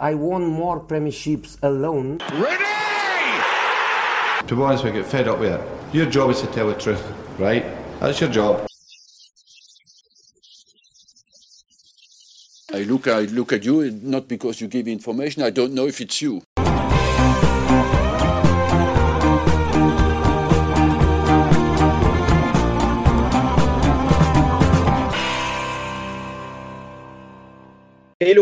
I won more premierships alone. Ready! To be honest, I get fed up with it. Your job is to tell the truth, right? That's your job. I look, I look at you, not because you give information. I don't know if it's you.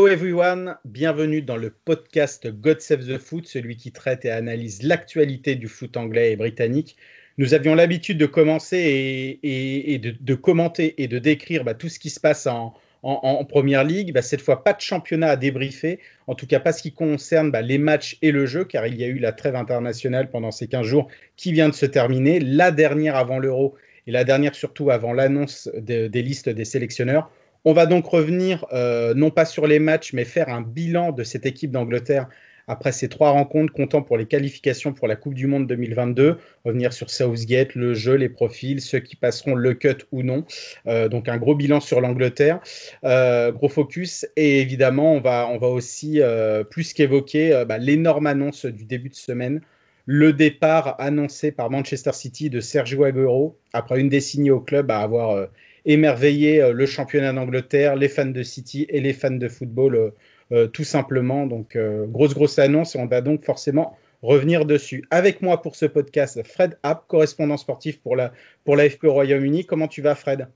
Hello everyone, bienvenue dans le podcast God Save the Foot, celui qui traite et analyse l'actualité du foot anglais et britannique. Nous avions l'habitude de commencer et, de, commenter et de décrire bah, tout ce qui se passe en, en, en Première Ligue. Bah, cette fois, pas de championnat à débriefer, en tout cas pas ce qui concerne bah, les matchs et le jeu, car il y a eu la trêve internationale pendant ces 15 jours qui vient de se terminer, la dernière avant l'Euro et la dernière surtout avant l'annonce de, des listes des sélectionneurs. On va donc revenir, euh, non pas sur les matchs, mais faire un bilan de cette équipe d'Angleterre après ces trois rencontres comptant pour les qualifications pour la Coupe du Monde 2022, revenir sur Southgate, le jeu, les profils, ceux qui passeront le cut ou non. Euh, donc un gros bilan sur l'Angleterre, euh, gros focus. Et évidemment, on va, on aussi plus qu'évoquer bah, l'énorme annonce du début de semaine. Le départ annoncé par Manchester City de Sergio Aguero après une décennie au club à avoir euh, émerveillé le championnat d'Angleterre, les fans de City et les fans de football euh, tout simplement. Donc, euh, grosse, grosse annonce et on va donc forcément revenir dessus. Avec moi pour ce podcast, Fred App, correspondant sportif pour la pour l'AFP au Royaume-Uni. Comment tu vas, Fred?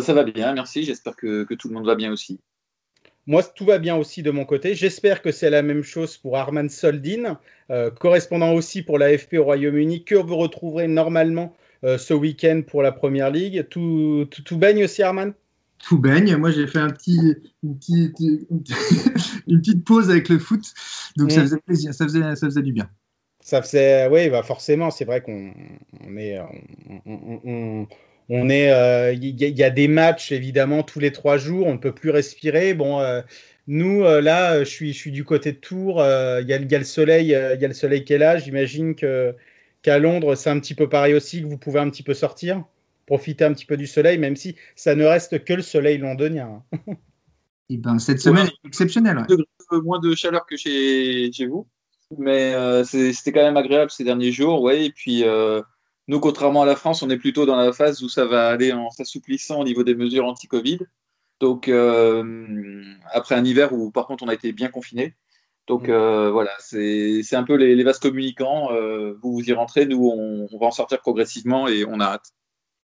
Ça va bien, merci. J'espère que, que, tout le monde va bien aussi. Moi, tout va bien aussi de mon côté. J'espère que c'est la même chose pour Arman Soldin, euh, correspondant aussi pour l'AFP au Royaume-Uni, que vous retrouverez normalement euh, ce week-end pour la Première Ligue. Tout, tout, tout baigne aussi, Arman tout baigne. Moi, j'ai fait un petit, une, petite, une petite pause avec le foot. Donc, mmh. ça faisait plaisir, ça faisait, ça faisait du bien. Ça faisait, oui, bah forcément, c'est vrai qu'on on est, on, on, on est, il euh, y, y, a des matchs évidemment tous les trois jours, on ne peut plus respirer. Bon, euh, nous euh, là, je suis, je suis du côté de Tours, il y, y, a le soleil, il y a le soleil qui est là. J'imagine que qu'à Londres, c'est un petit peu pareil aussi, que vous pouvez un petit peu sortir profiter un petit peu du soleil, même si ça ne reste que le soleil londonien. Et ben, cette semaine ouais, est exceptionnelle. Ouais. Moins de chaleur que chez, chez vous, mais euh, c'était quand même agréable ces derniers jours. Ouais, et puis, euh, nous, contrairement à la France, on est plutôt dans la phase où ça va aller en s'assouplissant au niveau des mesures anti-Covid. Donc, euh, après un hiver où, par contre, on a été bien confinés. Donc euh, voilà, c'est un peu les, les vases communicants. Euh, vous vous y rentrez, nous on, on, va en sortir progressivement et on a hâte.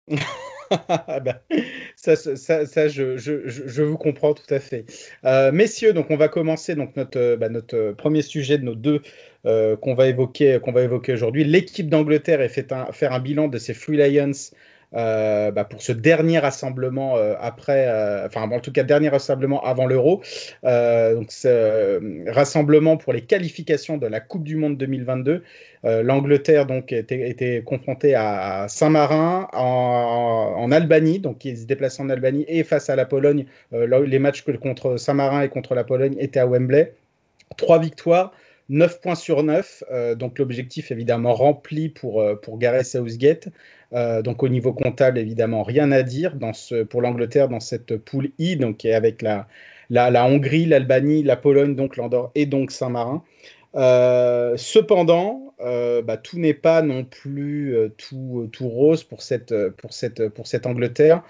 ben, ça, ça, ça je, je, je, vous comprends tout à fait. Euh, messieurs, donc on va commencer donc notre, bah, notre premier sujet de nos deux qu'on va évoquer, qu'on va évoquer aujourd'hui. L'équipe d'Angleterre a fait un, faire un bilan de ses Free Lions euh, bah, pour ce dernier rassemblement euh, après, euh, enfin en tout cas dernier rassemblement avant l'Euro. Donc ce rassemblement pour les qualifications de la Coupe du Monde 2022. L'Angleterre donc était, était confrontée à Saint-Marin en, Albanie, donc ils se déplaçaient en Albanie et face à la Pologne. les matchs contre Saint-Marin et contre la Pologne étaient à Wembley. Trois victoires. 9 points sur 9, euh, donc l'objectif évidemment rempli pour, pour Gareth Southgate. Euh, donc au niveau comptable, évidemment, rien à dire pour l'Angleterre dans cette poule I, donc avec la, Hongrie, l'Albanie, la Pologne, donc l'Andorre et donc Saint-Marin. Euh, cependant, euh, bah, tout n'est pas non plus tout, tout, rose pour cette, pour cette, pour cette Angleterre.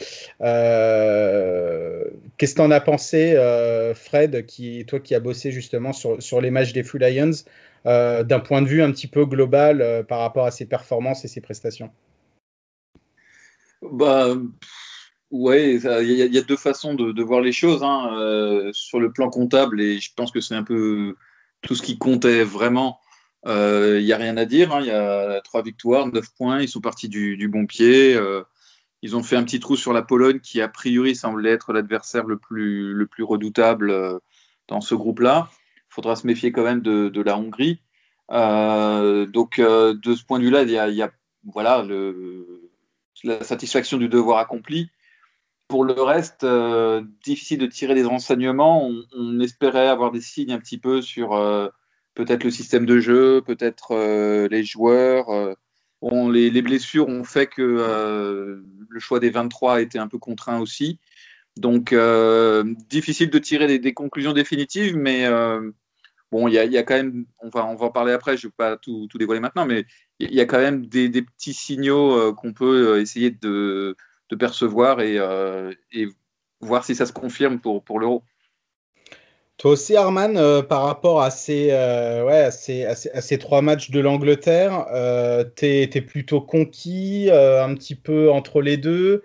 Qu'est-ce que tu en as pensé, Fred, qui, toi qui as bossé justement sur, sur les matchs des Free Lions, d'un point de vue un petit peu global par rapport à ses performances et ses prestations? Bah, Ouais, il y, a deux façons de, voir les choses. Hein, sur le plan comptable, et je pense que c'est un peu tout ce qui comptait vraiment, il euh, n'y a rien à dire. Il hein. y a trois victoires, neuf points. Ils sont partis du, bon pied. Euh, ils ont fait un petit trou sur la Pologne, qui a priori semblait être l'adversaire le plus, le plus redoutable euh, dans ce groupe-là. Il faudra se méfier quand même de, la Hongrie. Euh, donc, de ce point de vue-là, il y a, y a, voilà, le, la satisfaction du devoir accompli. Pour le reste, euh, difficile de tirer des renseignements. On, espérait avoir des signes un petit peu sur euh, peut-être le système de jeu, peut-être euh, les joueurs. Les, les, blessures ont fait que le choix des 23 a été un peu contraint aussi. Donc, difficile de tirer des, conclusions définitives, mais bon, il y, a, quand même, on va, en parler après, je ne vais pas tout, dévoiler maintenant, mais il y, a quand même des, petits signaux qu'on peut essayer de, percevoir et, et, voir si ça se confirme pour, l'euro. Toi aussi, Arman, euh, par rapport à ces, euh, ouais, à ces, à ces, trois matchs de l'Angleterre, euh, t'es es plutôt conquis, euh, un petit peu entre les deux,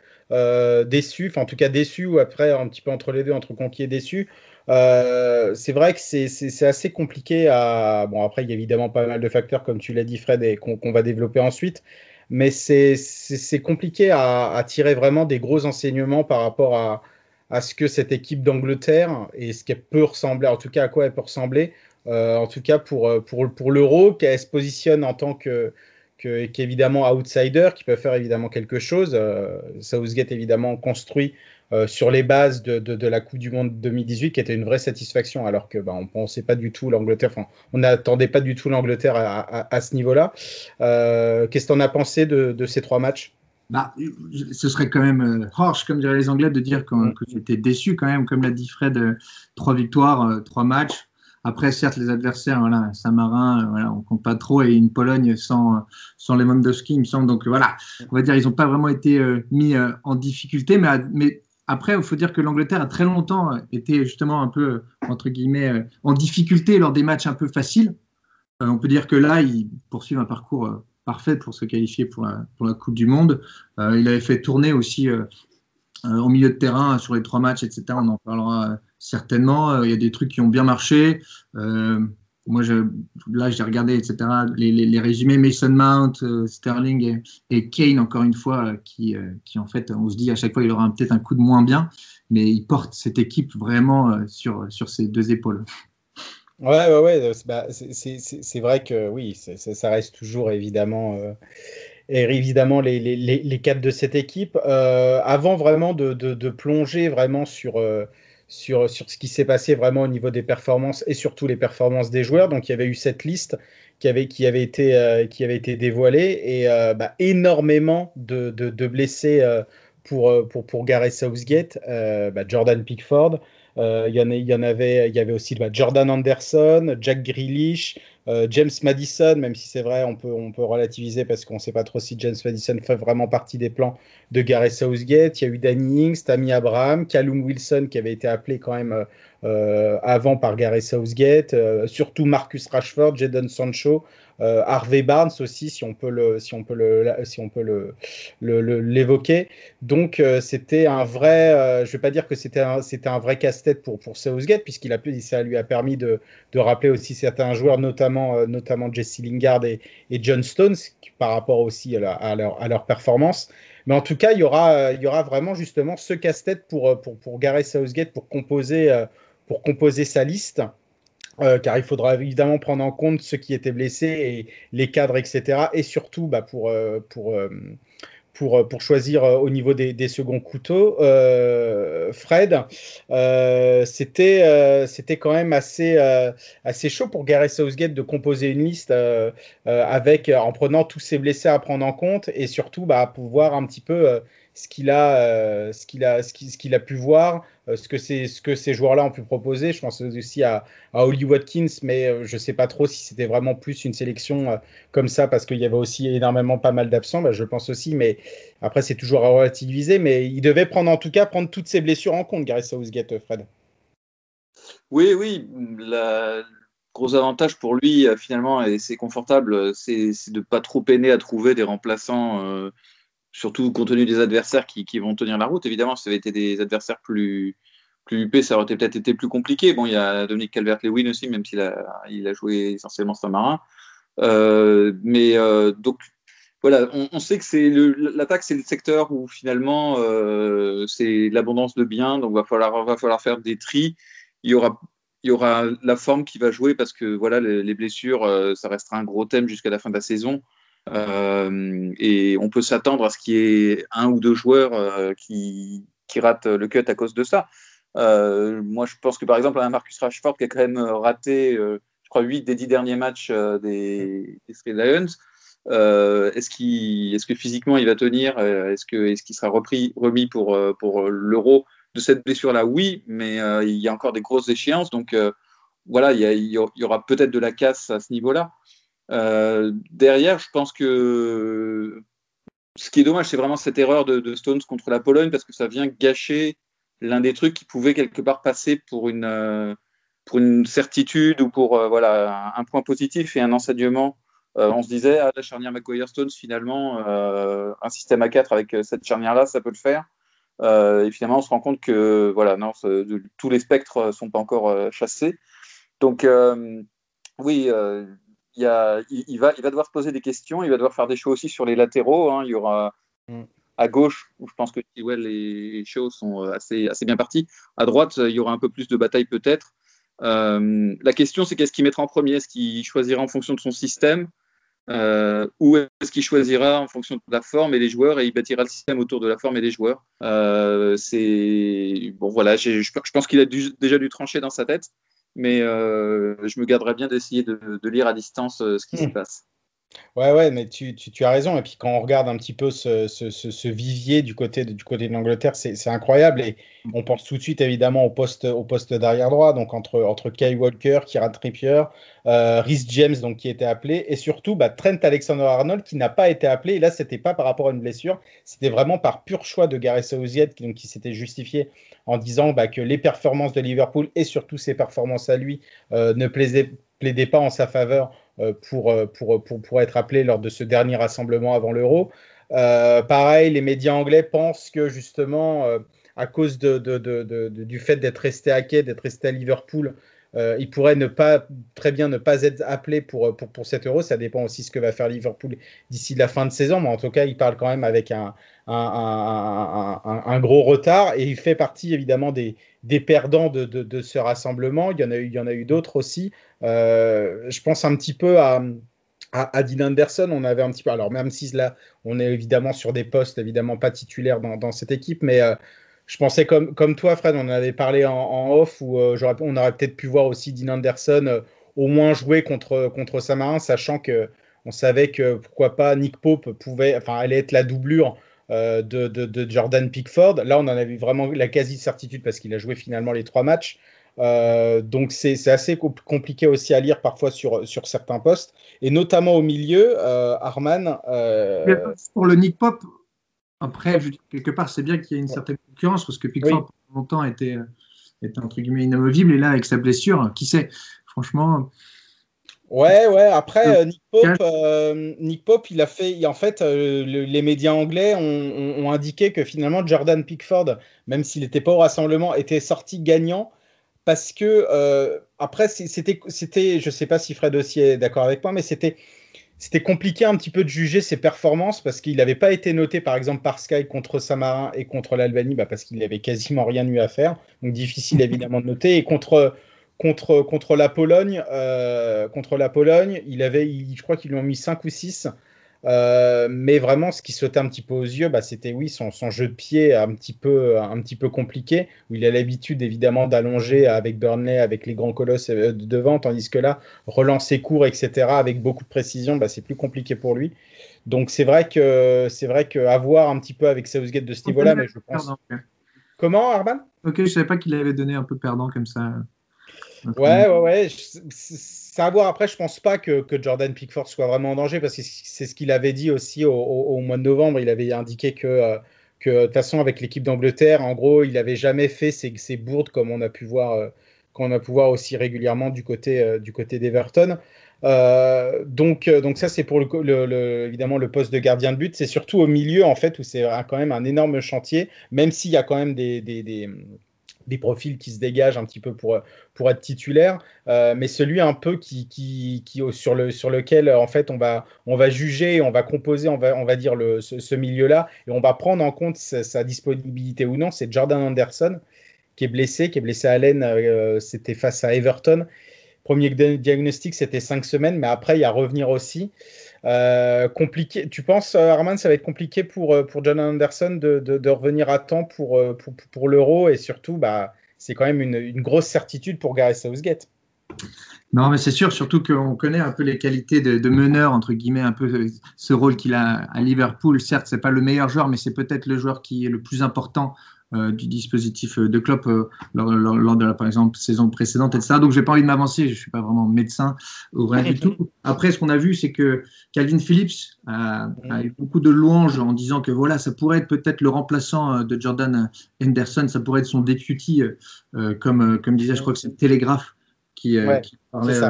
déçu, enfin en tout cas déçu, ou après un petit peu entre les deux, entre conquis et déçu. C'est vrai que c'est assez compliqué à. Bon, après, il y a évidemment pas mal de facteurs, comme tu l'as dit, Fred, et qu'on va développer ensuite. Mais c'est compliqué à, tirer vraiment des gros enseignements par rapport à, à ce que cette équipe d'Angleterre et ce qu'elle peut ressembler, en tout cas à quoi elle peut ressembler, euh, en tout cas pour, euh, pour, pour l'euro, qu'elle se positionne en tant que, qu'évidemment outsider, qui peut faire évidemment quelque chose. Euh, Southgate évidemment construit euh, sur les bases de, de, la Coupe du Monde 2018, qui était une vraie satisfaction, alors que bah, on pensait pas du tout l'Angleterre, enfin, on n'attendait pas du tout l'Angleterre à, à, ce niveau-là. Qu'est-ce que tu en as pensé de, de ces trois matchs? Bah, ce serait quand même euh, harsh, comme diraient les Anglais, de dire que, mm. que j'étais déçu quand même, comme l'a dit Fred, euh, trois victoires, euh, trois matchs. Après, certes, les adversaires, voilà, Saint-Marin, voilà, on compte pas trop, et une Pologne sans, sans Lewandowski, il me semble. Donc voilà, on va dire, ils n'ont pas vraiment été mis en difficulté, mais, mais après, il faut dire que l'Angleterre a très longtemps été justement un peu, entre guillemets, en difficulté lors des matchs un peu faciles. on peut dire que là, ils poursuivent un parcours parfait pour se qualifier pour la, Coupe du Monde. Euh, il avait fait tourner aussi euh, euh, au milieu de terrain sur les trois matchs, etc. On en parlera certainement. Il y a des trucs qui ont bien marché. Moi, là, j'ai regardé, etc. Les, résumés Mason Mount, Sterling et, Kane, encore une fois, qui, qui, en fait, on se dit à chaque fois, il aura peut-être un coup de moins bien, mais il porte cette équipe vraiment sur, sur ses deux épaules. Ouais, ouais, ouais. Bah, c'est vrai que oui, ça reste toujours évidemment, euh, évidemment les, les, les, de cette équipe. Euh, avant vraiment de, de, plonger vraiment sur, euh, sur, sur ce qui s'est passé vraiment au niveau des performances et surtout les performances des joueurs, donc il y avait eu cette liste qui avait, qui avait, été, qui avait été dévoilée et bah, énormément de, de, blessés pour, pour, pour Gareth Southgate, bah, Jordan Pickford. Euh, il y, avait aussi bah, Jordan Anderson, Jack Grealish, euh, James Madison, même si c'est vrai, on peut, on peut relativiser parce qu'on ne sait pas trop si James Madison fait vraiment partie des plans de Gareth Southgate. Il y a eu Danny Ings, Tammy Abraham, Callum Wilson qui avait été appelé quand même euh, avant par Gareth Southgate, surtout Marcus Rashford, Jadon Sancho, euh, Harvey Barnes aussi, si on peut le, si on peut le, si on peut le, l'évoquer. Donc euh, c'était un vrai, euh, je vais pas dire que c'était un, c'était un vrai casse-tête pour pour Southgate puisqu'il a ça lui a permis de, de rappeler aussi certains joueurs, notamment notamment Jesse Lingard et, et John Stones, par rapport aussi à, leur, à leur performance. Mais en tout cas, il y aura, il y aura vraiment justement ce casse-tête pour, pour, pour Southgate pour composer, pour composer sa liste. Euh, car il faudra évidemment prendre en compte ceux qui étaient blessés et les cadres, etc. Et surtout bah, pour, euh, pour, euh, pour, pour, choisir au niveau des, seconds couteaux. Fred, c'était quand même assez, assez chaud pour Gareth Southgate de composer une liste avec, en prenant tous ces blessés à prendre en compte et surtout bah, pouvoir un petit peu ce qu'il a, euh, ce qu'il a, ce qu'il, a pu voir, euh, ce que c'est, ce que ces joueurs-là ont pu proposer. Je pense aussi à, à Holly Watkins, mais euh, je ne sais pas trop si c'était vraiment plus une sélection comme ça parce qu'il y avait aussi énormément pas mal d'absents. Bah, je pense aussi, mais après c'est toujours à relativiser. Mais il devait prendre en tout cas prendre toutes ses blessures en compte, Gareth Southgate, Fred. Oui, oui. Le gros avantage pour lui finalement et c'est confortable, c'est, de pas trop peiner à trouver des remplaçants surtout compte tenu des adversaires qui, vont tenir la route. Évidemment, si ça avait été des adversaires plus, plus huppés, ça aurait peut-être été plus compliqué. Bon, il y a Dominique Calvert-Lewin aussi, même s'il a, il a joué essentiellement Saint-Marin. Euh, mais euh, donc, voilà, on, sait que c'est l'attaque, c'est le secteur où finalement euh, c'est l'abondance de biens, donc va falloir va falloir faire des tris. Il y aura il y aura la forme qui va jouer parce que voilà les, les blessures, ça restera un gros thème jusqu'à la fin de la saison. Euh, et on peut s'attendre à ce qu'il y ait un ou deux joueurs euh, qui, qui, ratent le cut à cause de ça. Euh, moi, je pense que par exemple, un Marcus Rashford qui a quand même raté, je crois, 8 des 10 derniers matchs des, des Lions. est-ce, qu'il, est-ce que physiquement il va tenir Est-ce, que, est-ce qu'il sera repris, remis pour, pour l'euro de cette blessure-là, oui, mais il y a encore des grosses échéances. Donc voilà, il y, aura peut-être de la casse à ce niveau-là. Derrière, je pense que ce qui est dommage, c'est vraiment cette erreur de, Stones contre la Pologne parce que ça vient gâcher l'un des trucs qui pouvait quelque part passer pour une, pour une certitude ou pour voilà, un point positif et un enseignement euh, on se disait, ah, la charnière McGuire-Stones, finalement, euh, un système à 4 avec euh, cette charnière-là, ça peut le faire. et finalement, on se rend compte que voilà, non, tous les spectres ne sont pas encore chassés. Donc, oui, il, va, il va devoir se poser des questions, il va devoir faire des choix aussi sur les latéraux. Hein. Il y aura mm. à gauche, où je pense que les choses sont assez, assez bien partis. À droite, il y aura un peu plus de bataille peut-être. la question, c'est qu'est-ce qu'il mettra en premier? Est-ce qu'il choisira en fonction de son système? Euh, ou est-ce qu'il choisira en fonction de la forme et des joueurs et il bâtira le système autour de la forme et des joueurs? Euh, C'est bon, voilà. Je, pense qu'il a déjà dû trancher dans sa tête, mais euh, je me garderai bien d'essayer de, lire à distance ce qui se hmm. passe. Ouais, ouais, mais tu, tu, as raison. Et puis quand on regarde un petit peu ce, ce, ce, vivier du côté de, du côté de l'Angleterre, c'est incroyable. Et on pense tout de suite évidemment au poste, au poste d'arrière droit, donc entre, entre Kyle Walker, Kieran Trippier, euh, Rhys James, donc qui était appelé, et surtout bah, Trent Alexander-Arnold qui n'a pas été appelé. Et là, c'était pas par rapport à une blessure, c'était vraiment par pur choix de Gareth Southgate qui, qui s'était justifié en disant bah, que les performances de Liverpool et surtout ses performances à lui euh, ne plaisaient, plaidaient pas en sa faveur pour, euh, pour, pour, pour, être appelé lors de ce dernier rassemblement avant l'Euro. Euh, pareil, les médias anglais pensent que justement, à cause de, du fait d'être resté à quai, d'être resté à Liverpool, euh, il pourrait très bien ne pas être appelé pour, pour, pour cet euro. Ça dépend aussi ce que va faire Liverpool d'ici la fin de saison. Mais en tout cas, il parle quand même avec un, un, gros retard. Et il fait partie évidemment des, des perdants de, de, de, ce rassemblement. Il y en a eu, eu d'autres aussi. Euh, je pense un petit peu à, à, Dean Anderson, on avait un petit peu. Alors, même si là, on est évidemment sur des postes, évidemment pas titulaires dans, dans cette équipe, mais euh, je pensais comme, toi, Fred, on en avait parlé en, off, où euh, on aurait peut-être pu voir aussi Dean Anderson euh, au moins jouer contre, contre Samarin, sachant que on savait que pourquoi pas Nick Pope pouvait, enfin, allait être la doublure euh, de, de, Jordan Pickford. Là, on en avait vraiment la quasi-certitude parce qu'il a joué finalement les trois matchs. donc c'est assez compliqué aussi à lire parfois sur, sur certains postes, et notamment au milieu, Arman. Pour le Nick Pope, après, quelque part, c'est bien qu'il y ait une certaine concurrence parce que Pickford, pendant longtemps, était, euh, était entre guillemets inamovible. Et là, avec sa blessure, qui sait? Franchement. Ouais, ouais. Après, euh, Nick, Pope, euh, Nick Pope, il a fait. En fait, les médias anglais ont, ont, indiqué que finalement, Jordan Pickford, même s'il n'était pas au rassemblement, était sorti gagnant parce que. après, c'était. Je ne sais pas si Fred aussi est d'accord avec moi, mais c'était c'était compliqué un petit peu de juger ses performances parce qu'il n'avait pas été noté par exemple par Sky contre Samarin et contre l'Albanie bah, parce qu'il n'avait quasiment rien eu à faire. Donc difficile évidemment de noter. Et contre, contre, contre la Pologne, euh, contre la Pologne, il avait, je crois qu'ils lui ont mis 5 ou 6. Euh, mais vraiment, ce qui sautait un petit peu aux yeux, bah, c'était oui son, son, jeu de pied un petit peu, un petit peu compliqué, où il a l'habitude évidemment d'allonger avec Burnley, avec les grands colosses euh, devant, tandis que là, relancer court, etc., avec beaucoup de précision, bah, c'est plus compliqué pour lui. Donc c'est vrai que c'est vrai qu'avoir un petit peu avec Southgate de ce niveau-là, mais je pense. Comment, Arban? Ok, je savais pas qu'il avait donné un peu perdant comme ça. Ouais, ouais, ouais. C'est à voir. Après, je pense pas que, que, Jordan Pickford soit vraiment en danger parce que c'est ce qu'il avait dit aussi au, au, mois de novembre. Il avait indiqué que, euh, que de toute façon, avec l'équipe d'Angleterre, en gros, il avait jamais fait ces, ces, bourdes comme on a pu voir, euh, qu'on a pu voir aussi régulièrement du côté, euh, du côté d'Everton. Euh, donc, donc ça, c'est pour le, le, évidemment le poste de gardien de but. C'est surtout au milieu, en fait, où c'est quand même un énorme chantier, même s'il y a quand même des, des, des des profils qui se dégagent un petit peu pour, pour être titulaire, euh, mais celui un peu qui, qui, qui, sur, le, sur lequel en fait on va, on va juger, on va composer, on va, on va dire le, ce, milieu-là, et on va prendre en compte sa, disponibilité ou non, c'est Jordan Anderson qui est blessé, qui est blessé à Allen, euh, c'était face à Everton. Premier diagnostic, c'était cinq semaines, mais après, il y a revenir aussi. Euh, compliqué. Tu penses, euh, Armand, ça va être compliqué pour, euh, pour John Anderson de, de, revenir à temps pour, pour, pour l'euro et surtout, bah, c'est quand même une, une, grosse certitude pour Gareth Southgate. Non, mais c'est sûr, surtout qu'on connaît un peu les qualités de, de, meneur, entre guillemets, un peu ce rôle qu'il a à Liverpool. Certes, c'est pas le meilleur joueur, mais c'est peut-être le joueur qui est le plus important du dispositif de Klopp lors, lors, de la, par exemple, saison précédente, etc. Donc, j'ai pas envie de m'avancer, je suis pas vraiment médecin ou rien du tout. Après, ce qu'on a vu, c'est que Calvin Phillips a, a, eu beaucoup de louanges en disant que voilà, ça pourrait être peut-être le remplaçant de Jordan Henderson, ça pourrait être son député, comme, comme disait, je crois que c'est Télégraphe qui, qui parlait.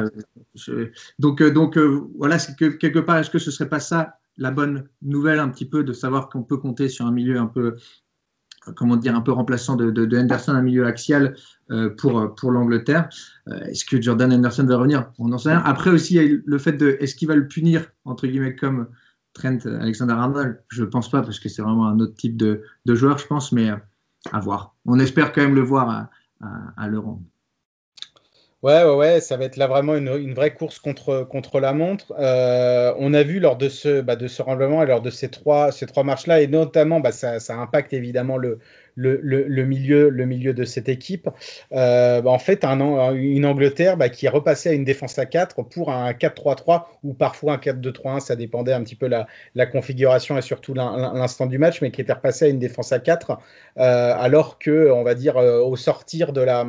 donc, donc voilà, c'est que quelque part, est-ce que ce serait pas ça la bonne nouvelle un petit peu de savoir qu'on peut compter sur un milieu un peu comment dire un peu remplaçant de, de, Henderson, un milieu axial euh, pour l'Angleterre. Euh, est-ce que Jordan Henderson va revenir? On n'en sait rien. Après aussi, le fait de est-ce qu'il va le punir entre guillemets comme Trent Alexander-Arnold? Je pense pas parce que c'est vraiment un autre type de, joueur, je pense, mais à voir. On espère quand même le voir à, à, à l'Euro. Ouais, ouais, ouais, ça va être là vraiment une, une vraie course contre, contre la montre. Euh, on a vu lors de ce, bah, de ce et lors de ces trois, ces trois matchs-là, et notamment, bah, ça, ça, impacte évidemment le, le, le, milieu, le milieu de cette équipe. Euh, bah, en fait, un, une Angleterre bah, qui est repassée à une défense à 4 pour un 4-3-3 ou parfois un 4-2-3-1, ça dépendait un petit peu la, la configuration et surtout l'instant du match, mais qui était repassée à une défense à 4, euh, alors que, on va dire, au sortir de la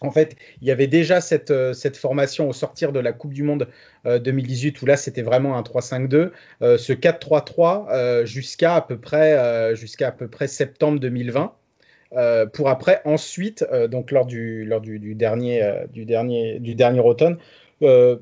en fait, il y avait déjà cette, euh, cette, formation au sortir de la Coupe du Monde 2018 euh, où là c'était vraiment un 3-5-2, euh, ce 4-3-3 jusqu'à à peu près jusqu'à à peu près septembre 2020. pour après ensuite, donc lors du, lors du, dernier, du dernier, du dernier automne,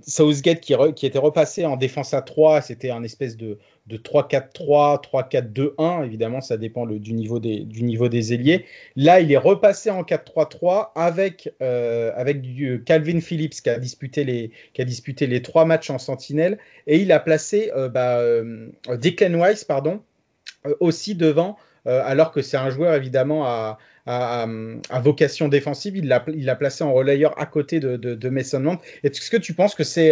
Southgate qui, qui, était repassé en défense à 3, c'était un espèce de, de 3-4-3, 3-4-2-1. Évidemment, ça dépend du, niveau des, du niveau des ailiers. Là, il est repassé en 4-3-3 avec, euh, avec du Calvin Phillips qui a, disputé les, qui trois matchs en sentinelle. Et il a placé euh, bah, euh, Declan Weiss pardon, aussi devant, alors que c'est un joueur évidemment à, vocation défensive. Il l'a placé en relayeur à côté de, de, de Mason Mount. Est-ce que tu penses que c'est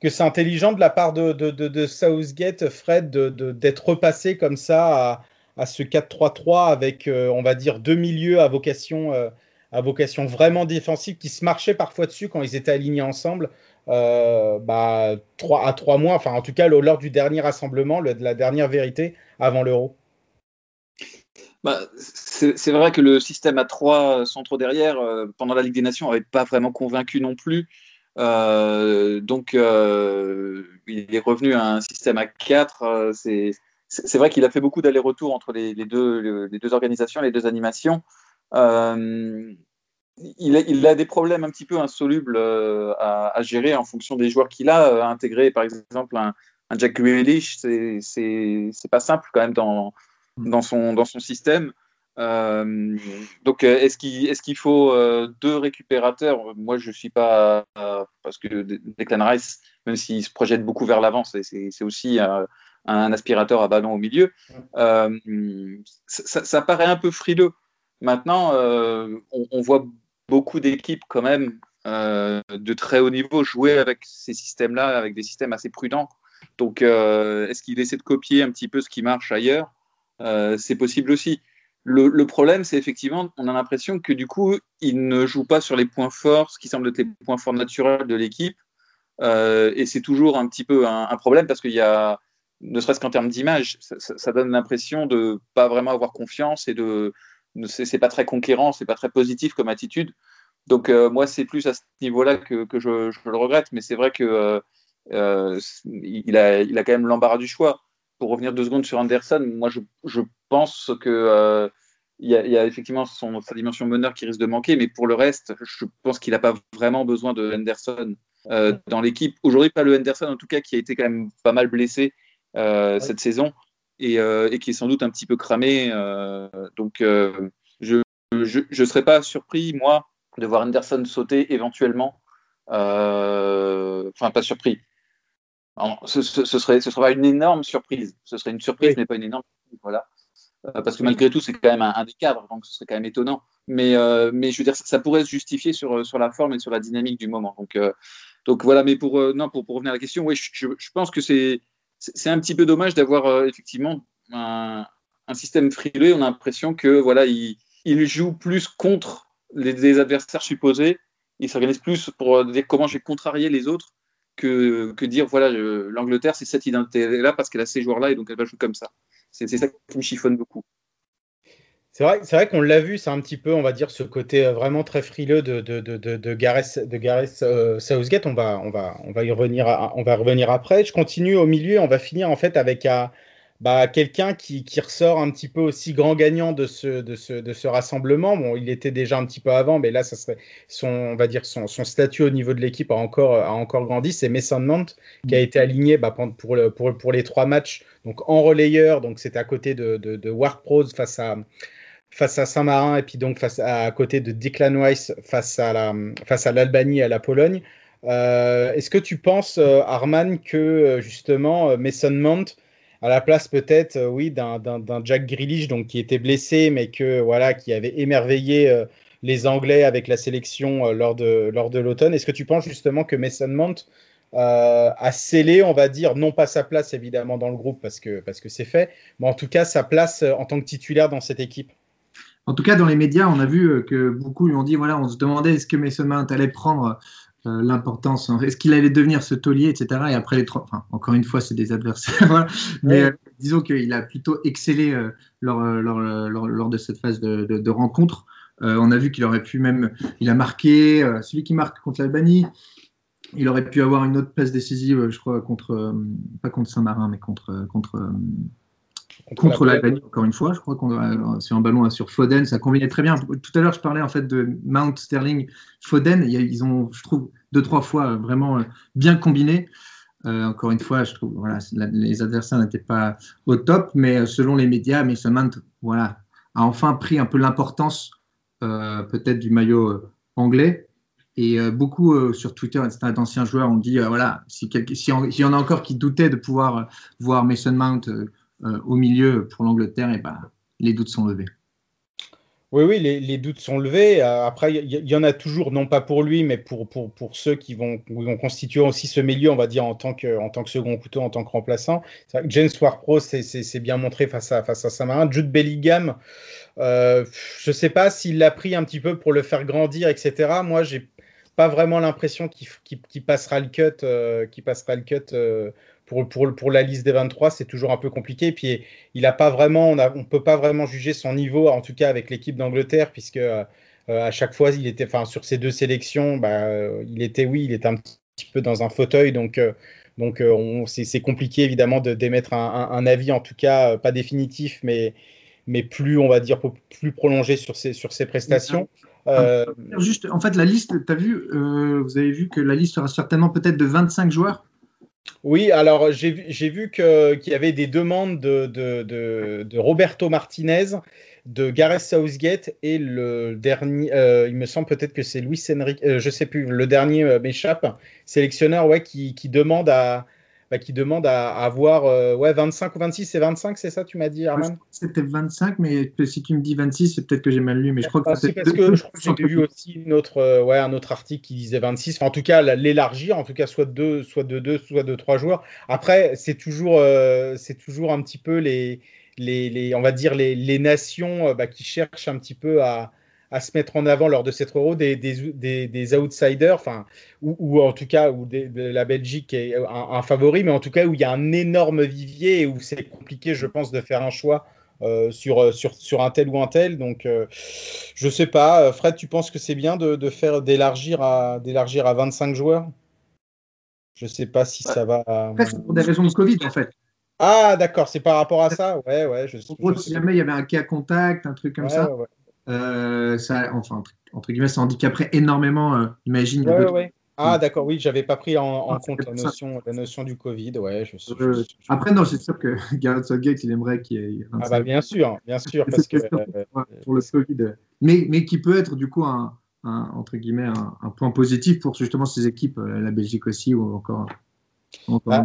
que c'est intelligent de la part de, Southgate, Fred, d'être repassé comme ça à, ce 4-3-3 avec, euh, on va dire, deux milieux à vocation, euh, à vocation vraiment défensive qui se marchaient parfois dessus quand ils étaient alignés ensemble. Euh, bah, 3, à trois mois, enfin en tout cas lors du dernier rassemblement, le, de la dernière vérité avant l'euro. Bah, c'est vrai que le système à trois centraux derrière, pendant la Ligue des Nations, n'avait pas vraiment convaincu non plus. Euh, donc, euh, il est revenu à un système à 4. Euh, c'est vrai qu'il a fait beaucoup d'allers-retours entre les, deux, organisations, les deux animations. Il a, des problèmes un petit peu insolubles à, gérer en fonction des joueurs qu'il a. intégrer, par exemple, un, un Jack Grealish, c'est pas simple quand même dans son système. Euh, donc, euh, est-ce qu'il faut euh, deux récupérateurs? Moi, je ne suis pas. parce que Declan Rice, même s'il se projette beaucoup vers l'avant, c'est aussi un aspirateur à ballon au milieu. Ça, ça, paraît un peu frileux. Maintenant, on, on, voit beaucoup d'équipes quand même de très haut niveau jouer avec ces systèmes-là, avec des systèmes assez prudents. Donc, est-ce qu'il essaie de copier un petit peu ce qui marche ailleurs? C'est possible aussi. Le, problème, c'est effectivement, on a l'impression que du coup, il ne joue pas sur les points forts, ce qui semble être les points forts naturels de l'équipe. Euh, et c'est toujours un petit peu un, problème parce qu'il y a, ne serait-ce qu'en termes d'image, ça, donne l'impression de pas vraiment avoir confiance et de, c'est pas très conquérant, c'est pas très positif comme attitude. Donc euh, moi, c'est plus à ce niveau-là que, je, le regrette, mais c'est vrai que euh, il, a, il a quand même l'embarras du choix pour revenir deux secondes sur Anderson, moi je, je pense que euh, il y, y, a effectivement son, sa dimension meneur qui risque de manquer, mais pour le reste, je pense qu'il n'a pas vraiment besoin de Henderson euh, dans l'équipe. Aujourd'hui, pas le Henderson en tout cas qui a été quand même pas mal blessé euh, cette saison et, et, qui est sans doute un petit peu cramé. donc je ne serais pas surpris, moi, de voir Henderson sauter éventuellement. Enfin, pas surpris ce, ce, serait, ce serait une énorme surprise. Ce serait une surprise, mais pas une énorme surprise. Voilà. Euh, parce que malgré tout, c'est quand même un, des cadres, donc ce serait quand même étonnant. Mais, euh, mais je veux dire, ça, pourrait se justifier sur, sur la forme et sur la dynamique du moment. Donc, euh, donc voilà, mais pour, non, pour, pour revenir à la question, oui, je, je, pense que c'est, c'est un petit peu dommage d'avoir effectivement un, un, système frileux. On a l'impression que voilà, il, il joue plus contre les, les adversaires supposés. Il s'organise plus pour dire comment je vais contrarier les autres que, dire voilà, l'Angleterre, c'est cette identité-là parce qu'elle a ces joueurs-là et donc elle va jouer comme ça. C'est ça qui me chiffonne beaucoup. C'est vrai, vrai qu'on l'a vu, c'est un petit peu, on va dire, ce côté euh, vraiment très frileux de, de, de, de, Gareth, de Gareth euh, Southgate. On va, on, va, on, va y revenir on va revenir après. Je continue au milieu, on va finir en fait avec un, bah, quelqu'un qui, qui, ressort un petit peu aussi grand gagnant de ce, de ce, de ce rassemblement. Bon, il était déjà un petit peu avant, mais là, ça serait son, on va dire son, son statut au niveau de l'équipe a encore, a encore grandi. C'est Mason Mount qui a été aligné bah, pour, le, pour, pour, les trois matchs, donc en relayeur. Donc c'était à côté de, de, de Pros face à face à Saint-Marin et puis donc face à, côté de Declan Weiss face à la face à l'Albanie et à la Pologne. Euh, est-ce que tu penses, euh, Arman, que euh, justement Mason Mount, à la place peut-être, oui, d'un Jack Grealish, donc qui était blessé, mais que voilà, qui avait émerveillé les Anglais avec la sélection lors de lors de l'automne. Est-ce que tu penses justement que Mason Mount a scellé, on va dire, non pas sa place évidemment dans le groupe parce que parce que c'est fait, mais en tout cas sa place en tant que titulaire dans cette équipe? En tout cas, dans les médias, on a vu euh, que beaucoup lui ont dit voilà, on se demandait est-ce que Mason Mount allait prendre euh, l'importance, est-ce qu'il allait devenir ce taulier, etc. Et après les trois, enfin, encore une fois, c'est des adversaires, mais euh, disons qu'il a plutôt excellé lors, lors, de cette phase de, rencontre. on a vu qu'il aurait pu même, il a marqué, celui qui marque contre l'Albanie, il aurait pu avoir une autre passe décisive, je crois, contre, pas contre Saint-Marin, mais contre, contre contre, la l'Albanie, encore une fois. Je crois qu'on sur un ballon sur Foden, ça combinait très bien. Tout à l'heure, je parlais en fait de Mount Sterling, Foden. Ils ont, je trouve, deux trois fois vraiment euh, bien combiné. Euh, encore une fois, je trouve, voilà, les adversaires n'étaient pas au top, mais euh, selon les médias, Mason Mount, voilà, a enfin pris un peu l'importance peut-être du maillot anglais. Et beaucoup sur Twitter, d'anciens joueurs ont dit, voilà, si, si, y en a encore qui doutaient de pouvoir voir Mason Mount euh, au milieu pour l'Angleterre, et ben, les doutes sont levés. Oui, oui, les, doutes sont levés. Euh, après, il y, en a toujours, non pas pour lui, mais pour, pour, pour ceux qui vont, vont, constituer aussi ce milieu, on va dire, en tant que, en tant que second couteau, en tant que remplaçant. James Ward-Pro c'est bien montré face à, face à Saint-Marin. Jude Bellingham, euh, je ne sais pas s'il l'a pris un petit peu pour le faire grandir, etc. Moi, j'ai pas vraiment l'impression qu'il passera le cut, qui passera le cut pour, pour, pour, la liste des 23, c'est toujours un peu compliqué. puis, il a pas vraiment, on ne peut pas vraiment juger son niveau, en tout cas avec l'équipe d'Angleterre, puisque euh, à chaque fois, il était, enfin, sur ces deux sélections, bah, il était, oui, il était un petit peu dans un fauteuil. Donc, euh, donc euh, c'est compliqué évidemment d'émettre un, un, avis, en tout cas pas définitif, mais, mais plus, on va dire, plus prolongé sur ses, sur ses prestations. Juste, en fait, la liste, tu as vu, vous avez vu que la liste sera certainement peut-être de 25 joueurs? Oui, alors j'ai vu qu'il y avait des demandes de, de, Roberto Martinez, de Gareth Southgate et le dernier, euh, il me semble peut-être que c'est Luis Enrique, euh, je sais plus, le dernier euh, m'échappe, sélectionneur ouais, qui, qui demande à, bah, qui demande à, avoir euh, ouais, 25 ou 26, c'est 25, c'est ça, tu m'as dit, Arman C'était 25, mais si tu me dis 26, c'est peut-être que j'ai mal lu, mais je crois que c'est parce que j'ai vu aussi une autre, euh, ouais, un autre article qui disait 26. en tout cas, l'élargir, en tout cas, soit de 2, soit de 2, soit de 3 joueurs. Après, c'est toujours, euh, c'est toujours un petit peu les, les, les, on va dire, les, les nations bah, qui cherchent un petit peu à à se mettre en avant lors de cette Euro des, des, des, outsiders, enfin, ou, en tout cas où la Belgique est un, favori, mais en tout cas où il y a un énorme vivier et où c'est compliqué, je pense, de faire un choix euh, sur, sur, sur un tel ou un tel. Donc, euh, je sais pas. Fred, tu penses que c'est bien de, de faire d'élargir à, d'élargir à 25 joueurs? Je sais pas si ça va. c'est pour des raisons de Covid, en fait. Ah, d'accord, c'est par rapport à ça? Ouais, ouais. Je, si jamais il y avait un cas contact, un truc comme ça. Euh, ça, enfin, entre guillemets, ça handicaperait énormément, euh, imagine. Ah, d'accord, oui, j'avais pas pris en, ah, compte la notion, la notion, du Covid. Ouais, je, euh, Après, non, c'est sûr que Gareth Southgate, il aimerait qu'il y ait. Ah, bah, bien sûr, bien sûr. parce que, pour le Covid. Mais, mais qui peut être, du coup, un, entre guillemets, un, un, point positif pour justement ces équipes, la Belgique aussi, ou encore bah,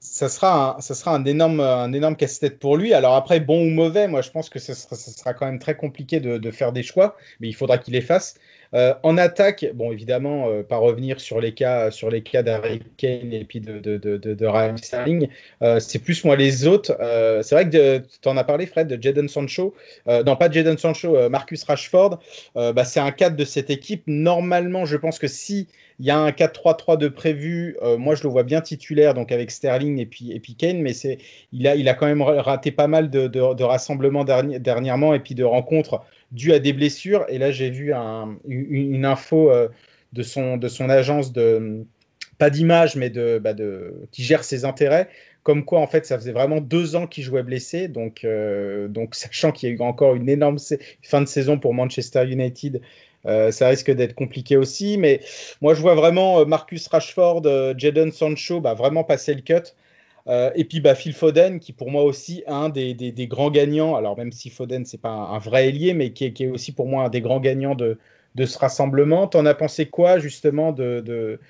ça, sera un, ça sera un énorme, un énorme casse-tête pour lui. Alors après, bon ou mauvais, moi je pense que ce sera, sera quand même très compliqué de, faire des choix, mais il faudra qu'il les fasse. Euh, en attaque, bon, évidemment, euh, pas revenir sur les cas, sur d'Harry Kane et puis de, de, Sterling. Euh, c'est plus moi les autres. c'est vrai que tu en as parlé, Fred, de Jadon Sancho. non, pas Jadon Sancho, Marcus Rashford. Bah, c'est un cadre de cette équipe. Normalement, je pense que si il y a un 4-3-3 de prévu. moi, je le vois bien titulaire, donc avec Sterling et puis, Kane, mais c'est, il, a, il quand même raté pas mal de, de rassemblements dernièrement et puis de rencontres dû à des blessures. Et là, j'ai vu une, info euh, de, son, de son agence de pas d'image, mais de, bah de, qui gère ses intérêts. Comme quoi, en fait, ça faisait vraiment deux ans qu'il jouait blessé. Donc, euh, donc sachant qu'il y a eu encore une énorme fin de saison pour Manchester United, euh, ça risque d'être compliqué aussi. Mais moi, je vois vraiment Marcus Rashford, Jadon Sancho, bah, vraiment passer le cut. Euh, et puis bah, Phil Foden, qui pour moi aussi un des, des, grands gagnants, alors même si Foden, c'est pas un, vrai ailier, mais qui est, qui est, aussi pour moi un des grands gagnants de, de ce rassemblement. T'en as pensé quoi justement de, de,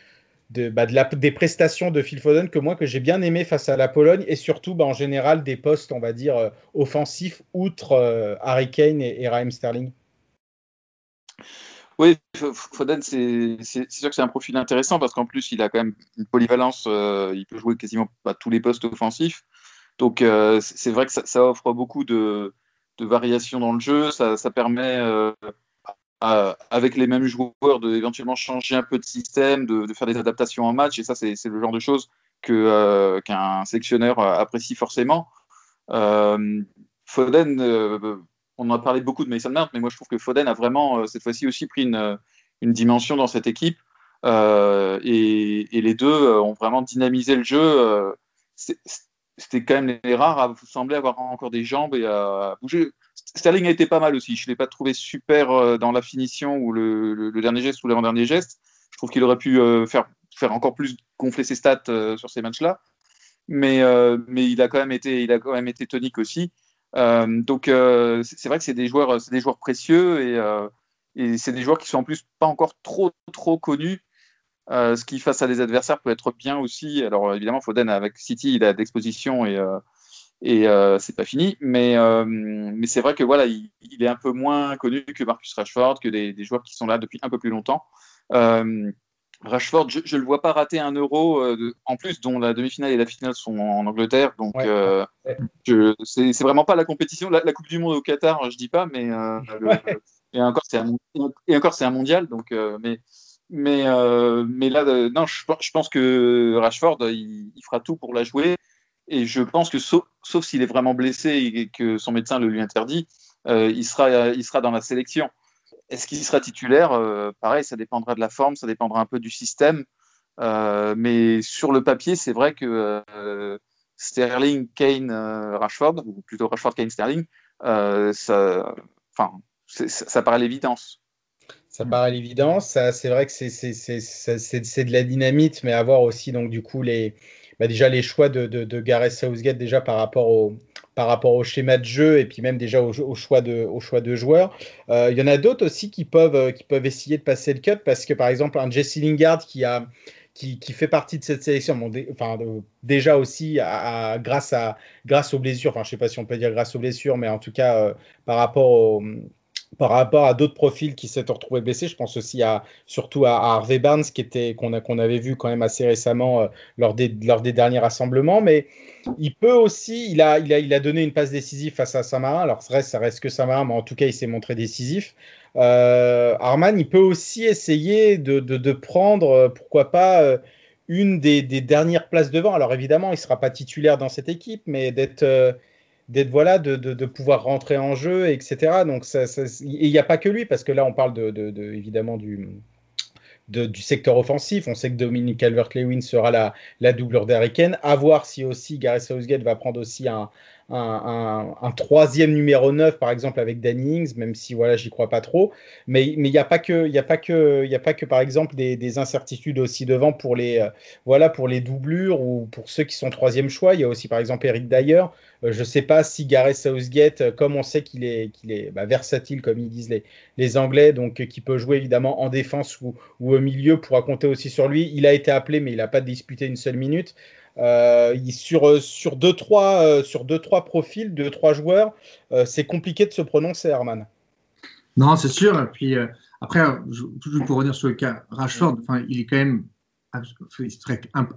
de, bah, de la, des prestations de Phil Foden que moi que j'ai bien aimé face à la Pologne et surtout bah, en général des postes, on va dire, euh, offensifs outre euh, Harry Kane et, et Raheem Sterling? Oui, Foden, c'est sûr que c'est un profil intéressant parce qu'en plus, il a quand même une polyvalence. Euh, il peut jouer quasiment pas tous les postes offensifs. Donc, euh, c'est vrai que ça, offre beaucoup de, variations dans le jeu. Ça, permet, euh, avec les mêmes joueurs, de éventuellement changer un peu de système, de, faire des adaptations en match. Et ça, c'est le genre de choses qu'un sélectionneur apprécie forcément. Foden on en a parlé beaucoup de Mason Mount, mais moi je trouve que Foden a vraiment euh, cette fois-ci aussi pris une, euh, dimension dans cette équipe. Euh, et, les deux ont vraiment dynamisé le jeu. C'était quand même les rares à sembler avoir encore des jambes et à bouger. Sterling a été pas mal aussi. Je ne l'ai pas trouvé super dans la finition ou le, dernier geste ou l'avant-dernier geste. Je trouve qu'il aurait pu faire, faire encore plus gonfler ses stats sur ces matchs-là. Mais, mais il, a quand même été, il a quand même été tonique aussi. Euh, donc euh, c'est vrai que c'est des joueurs, c'est des joueurs précieux et, euh, et c'est des joueurs qui sont en plus pas encore trop trop connus. ce qui face à des adversaires peut être bien aussi. Alors évidemment, Foden avec City, il a d'exposition et et c'est pas fini. Mais, c'est vrai que voilà, il, est un peu moins connu que Marcus Rashford, que des, joueurs qui sont là depuis un peu plus longtemps. Rashford, je ne le vois pas rater un euro, euh, en plus, dont la demi-finale et la finale sont en Angleterre. Donc, euh, c'est vraiment pas la compétition. La, Coupe du Monde au Qatar, je dis pas, mais euh, et encore, c'est un, et encore, un mondial. Donc, mais, mais, mais là, non, je, je, pense que Rashford, il, fera tout pour la jouer. Et je pense que, sauf, sauf s'il est vraiment blessé et que son médecin le lui interdit, il, sera, il sera dans la sélection. Est-ce qu'il sera titulaire? Euh, Pareil, ça dépendra de la forme, ça dépendra un peu du système. Euh, mais sur le papier, c'est vrai que euh, Sterling, Kane, Rashford, ou plutôt Rashford, Kane, Sterling, ça, enfin, ça paraît l'évidence. Ça paraît l'évidence. C'est vrai que c'est de la dynamite, mais avoir aussi donc du coup les, bah, déjà les choix de, de, de Gareth Southgate déjà par rapport au, par rapport au schéma de jeu et puis même déjà au, choix, de, au choix de joueurs. Euh, il y en a d'autres aussi qui peuvent, euh, qui peuvent essayer de passer le cut parce que par exemple un Jesse Lingard qui a qui, qui, fait partie de cette sélection, enfin, déjà aussi à, grâce, à, grâce aux blessures, enfin je sais pas si on peut dire grâce aux blessures, mais en tout cas euh, par rapport au, par rapport à d'autres profils qui s'étaient retrouvés blessés. Je pense aussi à surtout à, Harvey Barnes qui était qu'on avait vu quand même assez récemment euh, lors des lors des derniers rassemblements. Mais il peut aussi, il a il a il a donné une passe décisive face à Samarin. Alors ça reste ça reste que Samarin, mais en tout cas il s'est montré décisif. Euh, Arman, il peut aussi essayer de, de, prendre euh, pourquoi pas euh, une des, dernières places devant. Alors évidemment, il sera pas titulaire dans cette équipe, mais d'être d'être voilà, de, pouvoir rentrer en jeu, etc. Donc il n'y a pas que lui, parce que là on parle de, évidemment du, secteur offensif. On sait que Dominique Calvert-Lewin sera la, la doublure d'Ariken. À voir si aussi Gareth Southgate va prendre aussi un, un, troisième numéro 9, par exemple, avec Danny Ings, même si voilà, j'y crois pas trop. Mais il n'y a, pas que, a, pas que, a pas que, par exemple, des, incertitudes aussi devant pour les, euh, voilà, pour les doublures ou pour ceux qui sont troisième choix. Il y a aussi, par exemple, Eric Dyer. Euh, je ne sais pas si Gareth Southgate, euh, comme on sait qu'il est, qu'il est bah, versatile, comme ils disent les, les Anglais, donc qui peut jouer évidemment en défense ou au milieu, pourra compter aussi sur lui. Il a été appelé, mais il n'a pas disputé une seule minute. Euh, sur, euh, sur, deux, trois, euh, sur deux, trois profils, deux, trois joueurs, c'est compliqué de se prononcer, Herman. Non, c'est sûr. Puis après, toujours pour revenir sur le cas Rashford, il est quand même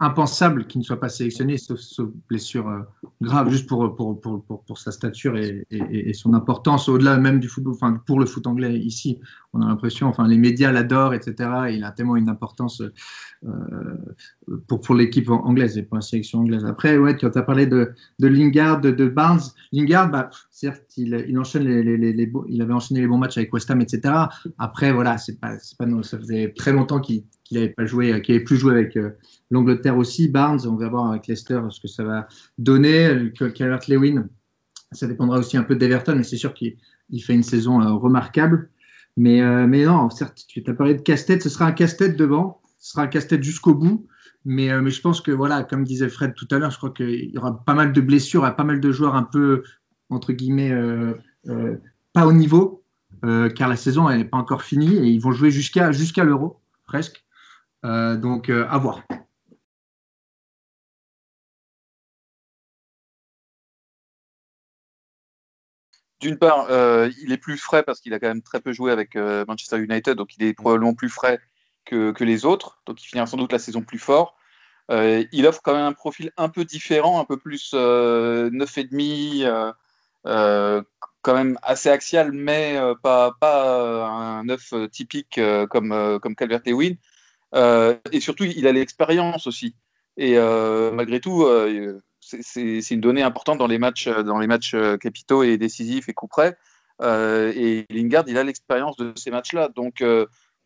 impensable qu'il ne soit pas sélectionné sauf, blessure euh, grave juste pour, sa stature et, son importance au-delà même du football, enfin pour le foot anglais ici. On a l'impression, enfin les médias l'adorent, etc. il a tellement une importance euh, pour, l'équipe anglaise et pour la sélection anglaise. Après, ouais, tu as parlé de, Lingard, de, Barnes. Lingard, bah, certes, il, enchaîne les, les, il avait enchaîné les bons matchs avec West Ham, etc. Après, voilà, c'est pas, pas, ça faisait très longtemps qu'il qu'il n'avait pas joué, avait plus joué avec euh, l'Angleterre aussi. Barnes, on va voir avec Leicester ce que ça va donner. Calvert Lewin, ça dépendra aussi un peu d'Everton, mais c'est sûr qu'il fait une saison euh, remarquable. Mais, euh, non, certes, tu as parlé de casse-tête, ce sera un casse-tête devant, ce sera un casse-tête jusqu'au bout. Mais, je pense que, voilà, comme disait Fred tout à l'heure, je crois qu'il y aura pas mal de blessures, pas mal de joueurs un peu, entre guillemets, pas au niveau, car la saison n'est pas encore finie et ils vont jouer jusqu'à jusqu'à l'euro, presque. Euh, donc, euh, à voir. D'une part, euh, il est plus frais parce qu'il a quand même très peu joué avec Manchester United, donc il est probablement plus frais que, les autres, donc il finira sans doute la saison plus fort. il offre quand même un profil un peu différent, un peu plus 9,5, quand même assez axial, mais pas, un 9 typique comme, comme Calvert-Lewin. Euh, et surtout, il a l'expérience aussi. Et euh, malgré tout, euh, c'est une donnée importante dans les matchs, dans les matchs capitaux et décisifs et coup près. et Lingard, il a l'expérience de ces matchs-là. Donc,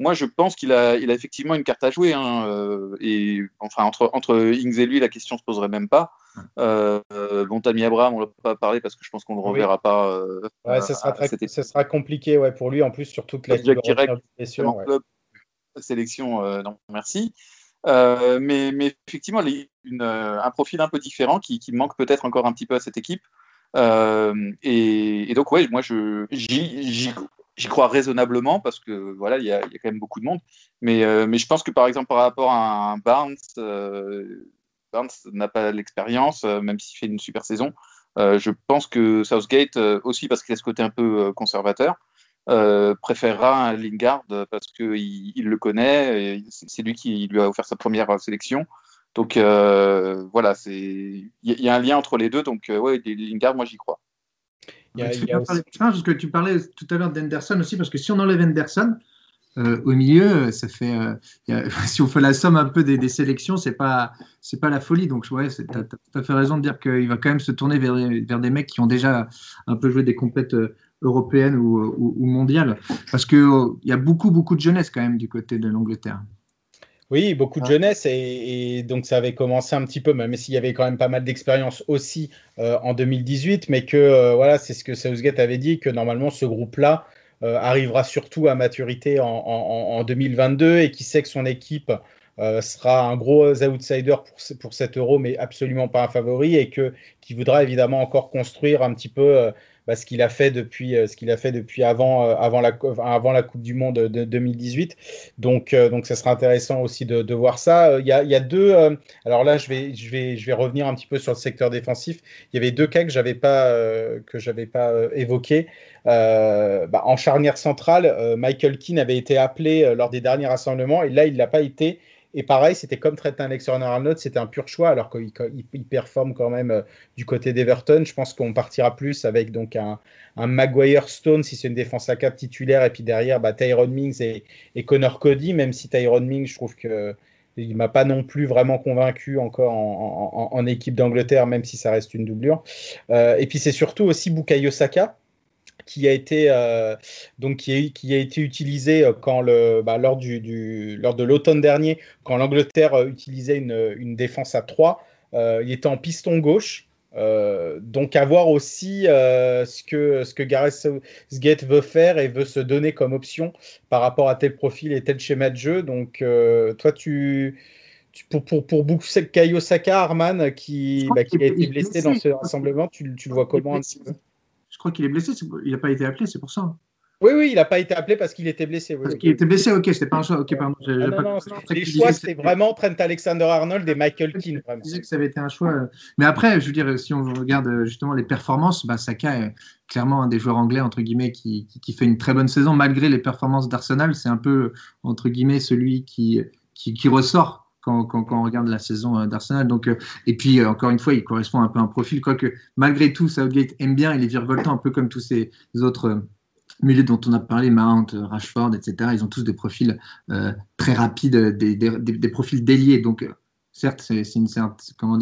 moi, je pense qu'il a, il a effectivement une carte à jouer. Hein, et enfin, entre, entre Ings et lui, la question se poserait même pas. Bon, Tammy Abraham, on l'a pas parlé parce que je pense qu'on ne le reverra pas. ouais, ça sera, sera compliqué ouais, pour lui, en plus, sur toute la club sélection, euh, non, merci. Euh, mais, mais, effectivement, une, euh, un profil un peu différent qui, manque peut-être encore un petit peu à cette équipe. et, donc, ouais, moi, j'y crois raisonnablement parce que voilà, il y, a quand même beaucoup de monde. Mais, mais je pense que par exemple, par rapport à un Barnes, Barnes n'a pas l'expérience, même s'il fait une super saison. je pense que Southgate aussi, parce qu'il a ce côté un peu conservateur, euh, préférera un Lingard parce qu'il il le connaît, c'est lui qui lui a offert sa première sélection. Donc euh, voilà, il y, a un lien entre les deux. Donc euh, ouais, Lingard, moi j'y crois. Il y a, Parce que tu parlais tout à l'heure d'Henderson aussi, parce que si on enlève Henderson, au milieu, ça fait, si on fait la somme un peu des, des sélections, c'est pas, c'est pas la folie. Donc, ouais, tu as, tout à fait raison de dire qu'il va quand même se tourner vers, vers, des mecs qui ont déjà un peu joué des compètes européenne ou, mondiale Parce qu'il euh, il y a beaucoup, beaucoup de jeunesse quand même du côté de l'Angleterre. Oui, beaucoup de jeunesse et, donc ça avait commencé un petit peu, même s'il y avait quand même pas mal d'expérience aussi euh, en 2018, mais que euh, voilà, c'est ce que Southgate avait dit, que normalement ce groupe-là arrivera surtout à maturité en, 2022 et qui sait que son équipe sera un gros outsider pour, pour cet euro, mais absolument pas un favori et que qui voudra évidemment encore construire un petit peu ce qu'il a fait depuis, euh, ce qu'il a fait depuis avant, euh, avant, la, avant la Coupe du Monde de 2018. Donc, euh, donc ça sera intéressant aussi de, voir ça. Il y, a, y a deux. alors là, je vais, je, vais, je vais revenir un petit peu sur le secteur défensif. Il y avait deux cas que j'avais pas, que j'avais pas évoqués. Bah, en charnière centrale, Michael Keane avait été appelé lors des derniers rassemblements et là, il l'a pas été. Et pareil, c'était comme traiter un Alexander-Arnold, c'était un pur choix, alors qu'il performe quand même euh, du côté d'Everton. Je pense qu'on partira plus avec donc un, Maguire Stone si c'est une défense à 4 titulaire, et puis derrière bah, Tyrone Mings et, Connor Cody, même si Tyrone Mings, je trouve que il m'a pas non plus vraiment convaincu encore en, équipe d'Angleterre, même si ça reste une doublure. Euh, et puis c'est surtout aussi Bukayo Saka, qui a été euh, donc qui, qui, a été utilisé euh, quand le bah, lors du, lors de l'automne dernier quand l'Angleterre euh, utilisait une, une, défense à 3 il était en piston gauche. Donc à voir aussi ce que ce que Gareth Southgate veut faire et veut se donner comme option par rapport à tel profil et tel schéma de jeu. Donc toi tu pour, pour, pour Bukayo Saka, Arman, qui, bah, qui a été blessé dans ce rassemblement, tu, tu le vois comment un petit peu? je crois qu'il est blessé. Il n'a pas été appelé, c'est pour ça. Oui, oui, il n'a pas été appelé parce qu'il était blessé. Oui, Parce oui. qu'il était blessé, ok, c'était pas un choix. Ok, pardon. Ah non, pas non. Je les choix, c'était vraiment Trent Alexander-Arnold et Michael Keane. Je disais que ça avait été un choix. euh, Mais après, je veux dire, si on regarde euh, justement les performances, bah, Saka est clairement un des joueurs anglais, entre guillemets, qui, qui, qui fait une très bonne saison, malgré les performances d'Arsenal. C'est un peu, entre guillemets, celui qui, qui, qui ressort quand, on regarde la saison euh, d'Arsenal. Donc, euh, et puis, euh, encore une fois, il correspond un peu à un profil, quoique malgré tout, Southgate aime bien, il est virevoltant, un peu comme tous ces autres. milieux dont on a parlé, Mount, Rashford, etc., ils ont tous des profils très rapides, des, profils déliés. Donc, certes, c'est un,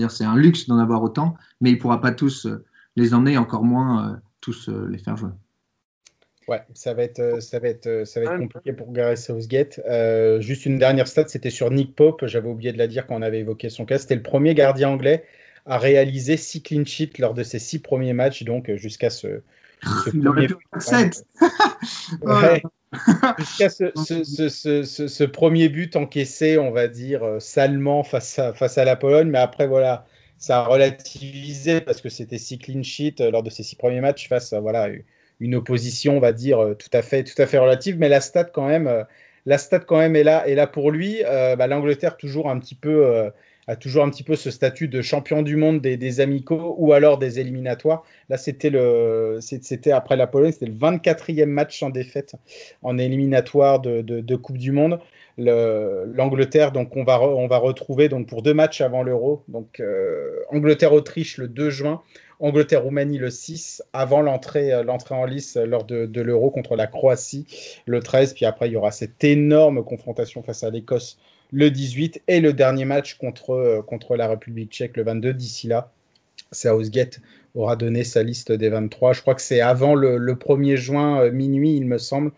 c'est- un luxe d'en avoir autant, mais il ne pourra pas tous les emmener, encore moins tous les faire jouer. Ouais, ça va être, euh, ça va être, euh, ça va être compliqué pour Gareth Southgate. Euh, juste une dernière stat, c'était sur Nick Pope. J'avais oublié de la dire quand on avait évoqué son cas. C'était le premier gardien anglais à réaliser six clean sheets lors de ses six premiers matchs, donc jusqu'à ce, ce Il aurait premier- pu. Jusqu'à ce, ce- ce- ce- ce- ce premier but encaissé, on va dire, salement face à, face à la Pologne. Mais après, voilà, ça a relativisé parce que c'était six clean sheets lors de ces six premiers matchs face à voilà, une opposition, on va dire, euh, tout à fait, tout à fait relative. Mais la stat, quand même, euh, la stat, quand même, est là, est là pour lui. Euh, bah, L'Angleterre, toujours un petit peu. a toujours un petit peu ce statut de champion du monde des, des amicaux ou alors des éliminatoires. Là, c'était le, c'était après la Pologne, c'était le 24e match sans défaite en éliminatoire de, de- Coupe du Monde. Le- L'Angleterre, donc on va, on va retrouver donc pour deux matchs avant l'Euro. Donc Angleterre-Autriche le 2 juin, Angleterre-Roumanie le 6, avant l'entrée euh, l'entrée en lice lors de, l'Euro contre la Croatie le 13. Puis après, il y aura cette énorme confrontation face à l'Écosse le 18 et le dernier match contre, euh, contre la République tchèque le 22. D'ici là, Southgate aura donné sa liste des 23. Je crois que c'est avant le, le 1er juin euh, minuit, il me semble.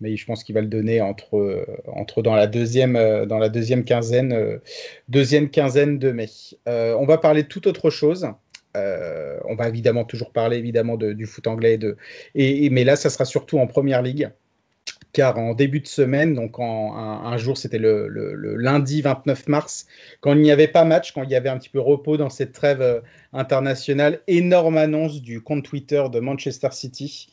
Mais je pense qu'il va le donner entre, euh, entre dans, la deuxième, euh, dans la deuxième quinzaine, euh, deuxième quinzaine de mai. Euh, on va parler de toute autre chose. Euh, on va évidemment toujours parler évidemment de- du foot anglais, et mais là, ça sera surtout en première ligue car en début de semaine, donc en, un, jour, c'était le lundi 29 mars, quand il n'y avait pas match, quand il y avait un petit peu repos dans cette trêve euh, internationale, énorme annonce du compte Twitter de Manchester City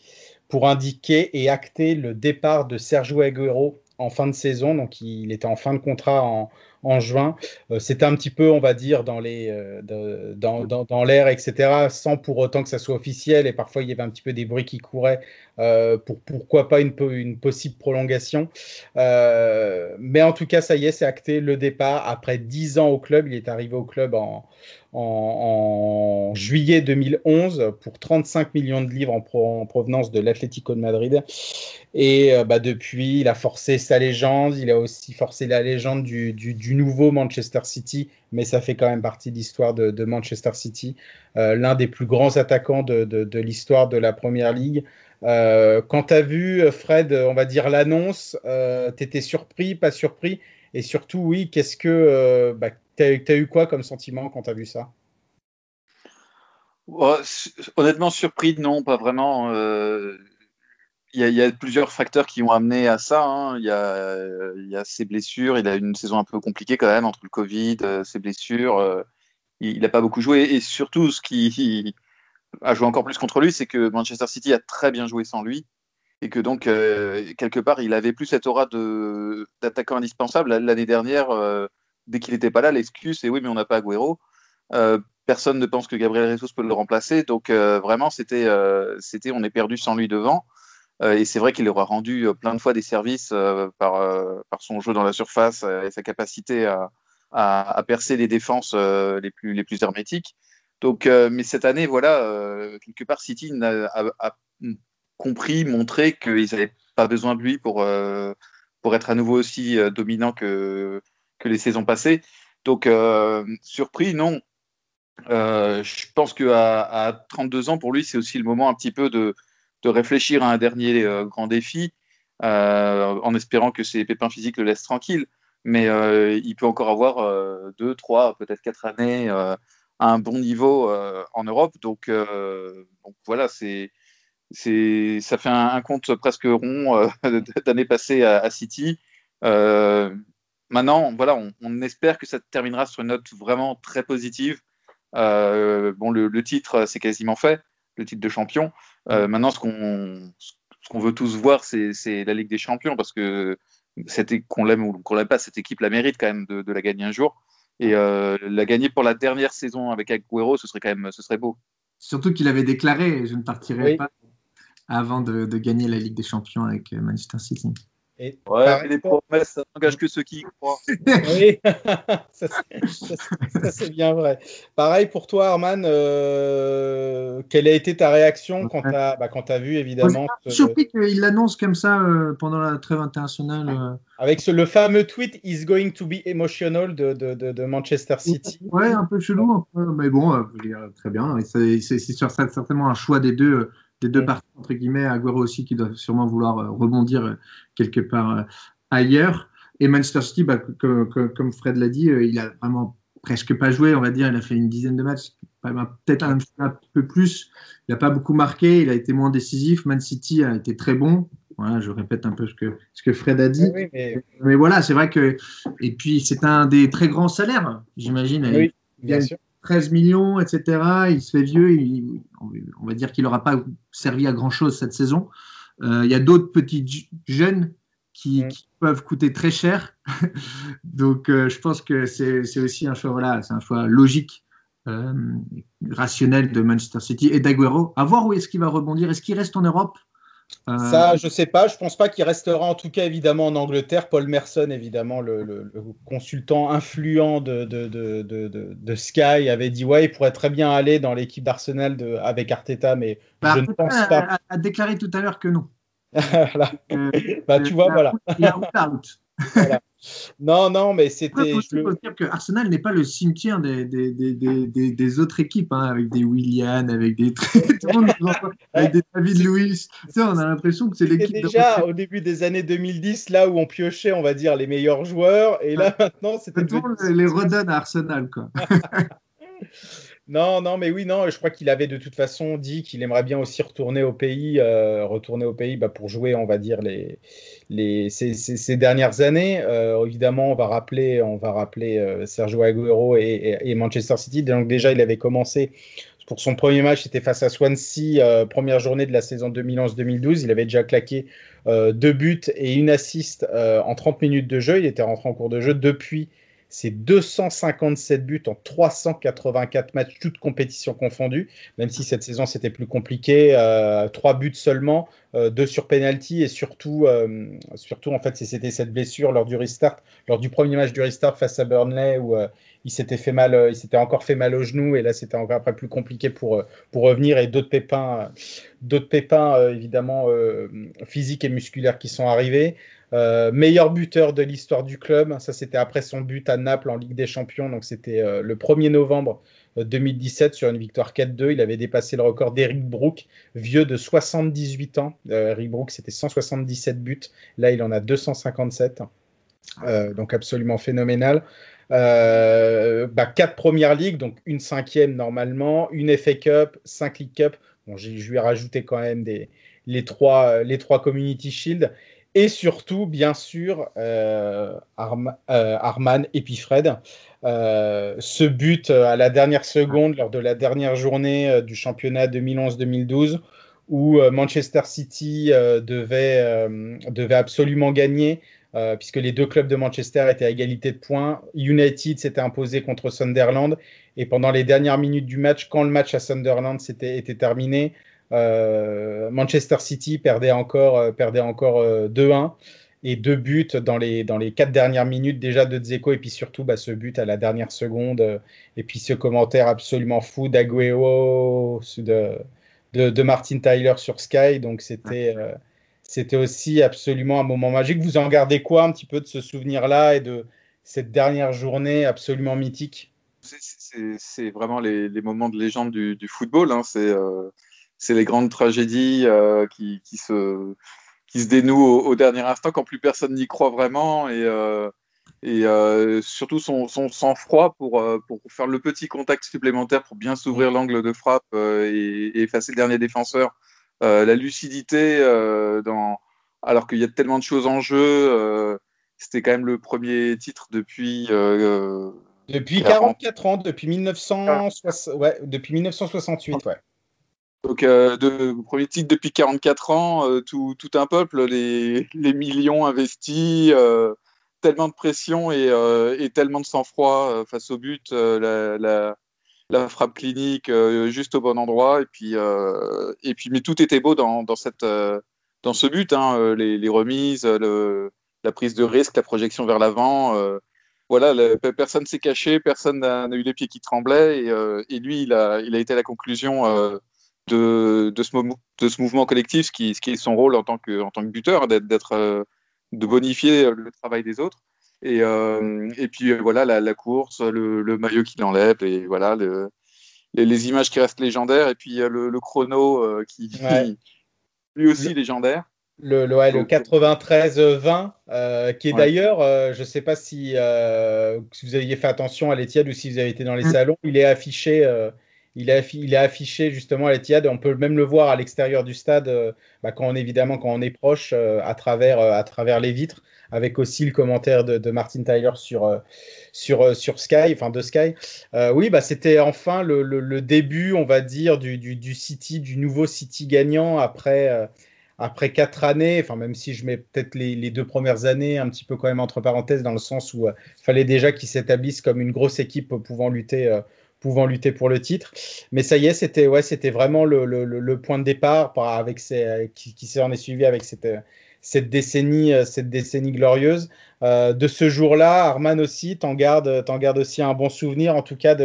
pour indiquer et acter le départ de Sergio Aguero en fin de saison. Donc, il était en fin de contrat en, en juin. Euh, C'était un petit peu, on va dire, dans les, euh, de- dans, dans, dans l'air, etc., sans pour autant que ça soit officiel. Et parfois, il y avait un petit peu des bruits qui couraient euh, pour pourquoi pas une, une possible prolongation. Mais en tout cas, ça y est, c'est acté le départ. Après 10 ans au club, il est arrivé au club en, en, juillet 2011 pour 35 millions de livres en, pro- en provenance de l'Atlético de Madrid. Et euh, bah, depuis, il a forcé sa légende, il a aussi forcé la légende du, nouveau Manchester City, mais ça fait quand même partie de l'histoire de, Manchester City, euh, l'un des plus grands attaquants de, l'histoire de la Première Ligue. Euh, quand tu as vu, Fred, on va dire l'annonce, euh, tu étais surpris, pas surpris? Et surtout, oui, qu'est-ce que. Bah, tu as, eu quoi comme sentiment quand tu as vu ça? Ouais, Honnêtement, surpris, non, pas vraiment. Euh, Il y, a, plusieurs facteurs qui ont amené à ça. Hein. Il, y a, ses blessures. Il a une saison un peu compliquée quand même entre le Covid, euh, ses blessures. Euh, il n'a pas beaucoup joué. Et surtout, ce qui a joué encore plus contre lui, c'est que Manchester City a très bien joué sans lui. Et que donc, quelque part, il avait plus cette aura d'attaquant indispensable. L'année dernière, dès qu'il n'était pas là, l'excuse, c'est oui, mais on n'a pas Agüero. Euh, personne ne pense que Gabriel Jesus peut le remplacer. Donc, euh, vraiment, c'était, c'était on est perdu sans lui devant. Euh, et c'est vrai qu'il aura rendu euh, plein de fois des services euh, par, par, son jeu dans la surface et sa capacité à, à, percer les défenses les, plus, les plus hermétiques. Donc, mais cette année, voilà, quelque part, City a compris, montré qu'ils n'avaient pas besoin de lui pour, pour être à nouveau aussi dominant que, que les saisons passées. Donc, surpris, non. je pense qu'à à 32 ans, pour lui, c'est aussi le moment un petit peu de, de réfléchir à un dernier euh, grand défi, euh, en espérant que ses pépins physiques le laissent tranquille. Mais euh, il peut encore avoir euh, deux, trois, peut-être quatre années à un bon niveau en Europe. Donc, voilà, c'est, c'est, ça fait un, compte presque rond d'années passées à City. Maintenant, voilà, on, on, espère que ça terminera sur une note vraiment très positive. bon, le, le titre, c'est quasiment fait le titre de champion. Euh, maintenant, ce qu'on ce qu'on veut tous voir, c'est la Ligue des Champions parce que qu'on l'aime ou qu'on l'aime pas, cette équipe la mérite quand même de, la gagner un jour. Et euh, la gagner pour la dernière saison avec Agüero, ce serait quand même, ce serait beau. Surtout qu'il avait déclaré, je ne partirai pas avant de, gagner la Ligue des Champions avec Manchester City. Et ouais, les promesses, ça n'engage que ceux qui y croient. oui, ça c'est bien vrai. Pareil pour toi, Arman, euh, quelle a été ta réaction quand tu as, bah, as, vu évidemment Je suis surpris qu'il l'annonce comme ça euh, pendant la trêve internationale. Euh. Avec ce, le fameux tweet Is going to be emotional de, de, de, Manchester City. Ouais, un peu chelou, mais bon, très bien. C'est certainement un choix des deux des deux parties, entre guillemets, Agüero aussi qui doit sûrement vouloir euh, rebondir euh, quelque part euh, ailleurs. Et Manchester City, bah, comme, Fred l'a dit, il a vraiment presque pas joué, on va dire. Il a fait une dizaine de matchs, peut-être un, peu plus. Il n'a pas beaucoup marqué, il a été moins décisif. Man City a été très bon. Voilà, je répète un peu ce que, ce que Fred a dit. mais... voilà, c'est vrai que. Et puis, c'est un des très grands salaires, j'imagine. Oui, bien sûr. 13 millions, etc. Il se fait vieux. on va dire qu'il n'aura pas servi à grand-chose cette saison. Euh, il y a d'autres petits jeunes qui, peuvent coûter très cher. Donc, euh, je pense que c'est aussi un choix, voilà, c'est un choix logique, euh, rationnel de Manchester City et d'Aguero. À voir où est-ce qu'il va rebondir. Est-ce qu'il reste en Europe? Ça, je sais pas. Je pense pas qu'il restera en tout cas évidemment en Angleterre. Paul Merson, évidemment, le, consultant influent de, de, de, Sky, avait dit ouais, il pourrait très bien aller dans l'équipe d'Arsenal avec Arteta, mais bah, je ne pense pas. A, a déclaré tout à l'heure que non. Euh, bah, tu vois, voilà. Il a voilà. Non, non, mais c'était. Faut le... dire que Arsenal n'est pas le cimetière des, des, des, des autres équipes, hein, avec des Willian, avec des. avec des David sais, on a l'impression que c'est l'équipe. déjà au début des années 2010, là où on piochait, on va dire, les meilleurs joueurs, et là maintenant, c'était. les redonne à Arsenal, quoi. Non, non, mais oui, non, je crois qu'il avait de toute façon dit qu'il aimerait bien aussi retourner au pays, euh, retourner au pays bah, pour jouer, on va dire, les, les, ces, dernières années. Euh, évidemment, on va rappeler, on va rappeler euh, Sergio Aguero et, Manchester City. Donc déjà, il avait commencé pour son premier match, c'était face à Swansea, première journée de la saison 2011-2012. Il avait déjà claqué deux buts et une assist en 30 minutes de jeu. Il était rentré en cours de jeu depuis c'est 257 buts en 384 matchs, toutes compétitions confondues, même si cette saison c'était plus compliqué. Euh, trois buts seulement, euh, deux sur penalty et surtout, euh, surtout en fait, c'était cette blessure lors du restart, lors du premier match du restart face à Burnley où il s'était fait mal, il s'était encore fait mal au genou et là c'était encore après plus compliqué pour, pour revenir et d'autres pépins, d'autres pépins évidemment physiques et musculaires qui sont arrivés. Euh, meilleur buteur de l'histoire du club, ça c'était après son but à Naples en Ligue des Champions, donc c'était euh, le 1er novembre 2017 euh, sur une victoire 4-2. Il avait dépassé le record d'Eric Brook, vieux de 78 ans. Eric Brook c'était 177 buts, là il en a 257, donc absolument phénoménal. Bah, quatre premières ligues, donc une cinquième normalement, une FA Cup, cinq League Cup. Bon, je lui ai rajouté quand même des, les, trois, les trois Community Shield. Et surtout, bien sûr, euh, euh, Arman et puis Fred. Euh, ce but à la dernière seconde, lors de la dernière journée du championnat 2011-2012, où Manchester City devait, devait absolument gagner, puisque les deux clubs de Manchester étaient à égalité de points. United s'était imposé contre Sunderland. Et pendant les dernières minutes du match, quand le match à Sunderland était, terminé, euh, Manchester City perdait encore, euh, perdait encore 2-1 euh, et deux buts dans les, dans les quatre dernières minutes déjà de Dzeko et puis surtout bah, ce but à la dernière seconde et puis ce commentaire absolument fou d'Aguero de, Martin Tyler sur Sky donc c'était c'était aussi absolument un moment magique vous en gardez quoi un petit peu de ce souvenir là et de cette dernière journée absolument mythique? C'est vraiment les, les, moments de légende du, du football hein. c'est c'est les grandes tragédies euh, qui, se, qui se dénouent au, dernier instant quand plus personne n'y croit vraiment et, euh, et euh, surtout son, sang-froid pour, pour faire le petit contact supplémentaire pour bien s'ouvrir l'angle de frappe et, effacer le dernier défenseur. La lucidité, dans, alors qu'il y a tellement de choses en jeu, c'était quand même le premier titre depuis. depuis 44 ans, depuis, 1960, ouais, depuis 1968, ouais. Donc, euh, de, premier titre depuis 44 ans, euh, tout, tout, un peuple, les, les millions investis, euh, tellement de pression et, euh, et tellement de sang-froid euh, face au but, la, la, la, frappe clinique juste au bon endroit. Et puis, et puis, mais tout était beau dans, dans, cette, dans ce but, hein, les, remises, le, la prise de risque, la projection vers l'avant voilà, le, personne s'est caché, personne n'a eu les pieds qui tremblaient, et, euh, lui, il a, il a été à la conclusion euh, de, de, ce de, ce mouvement collectif, ce qui, ce qui, est son rôle en tant que, en tant que buteur, d'être, euh, de bonifier le travail des autres. Et, euh, et puis voilà, la, la course, le, le maillot qu'il enlève, et voilà, le, les, les, images qui restent légendaires, et puis le, le chrono qui, ouais. lui aussi légendaire. Le, le, ouais, le 93-20, euh, qui est ouais. d'ailleurs, euh, je ne sais pas si, euh, si, vous aviez fait attention à l'Etihad ou si vous avez été dans les mmh. salons, il est affiché, euh, il est, affiché justement à l'Etihad. On peut même le voir à l'extérieur du stade, euh, bah, quand on évidemment quand on est proche, euh, à travers, à travers les vitres, avec aussi le commentaire de, Martin Tyler sur, sur, sur Sky, enfin de Sky. oui, bah, c'était enfin le, début, on va dire, du, du, City, du nouveau City gagnant après après quatre années, enfin même si je mets peut-être les, deux premières années un petit peu quand même entre parenthèses dans le sens où il euh, fallait déjà qu'ils s'établissent comme une grosse équipe pouvant lutter, euh, pouvant lutter pour le titre. Mais ça y est, c'était ouais, c'était vraiment le, le, le, point de départ par, avec ces, qui, qui s'en est suivi avec cette, cette décennie, cette décennie glorieuse. Euh, de ce jour-là, Arman aussi, t'en gardes, gardes aussi un bon souvenir, en tout cas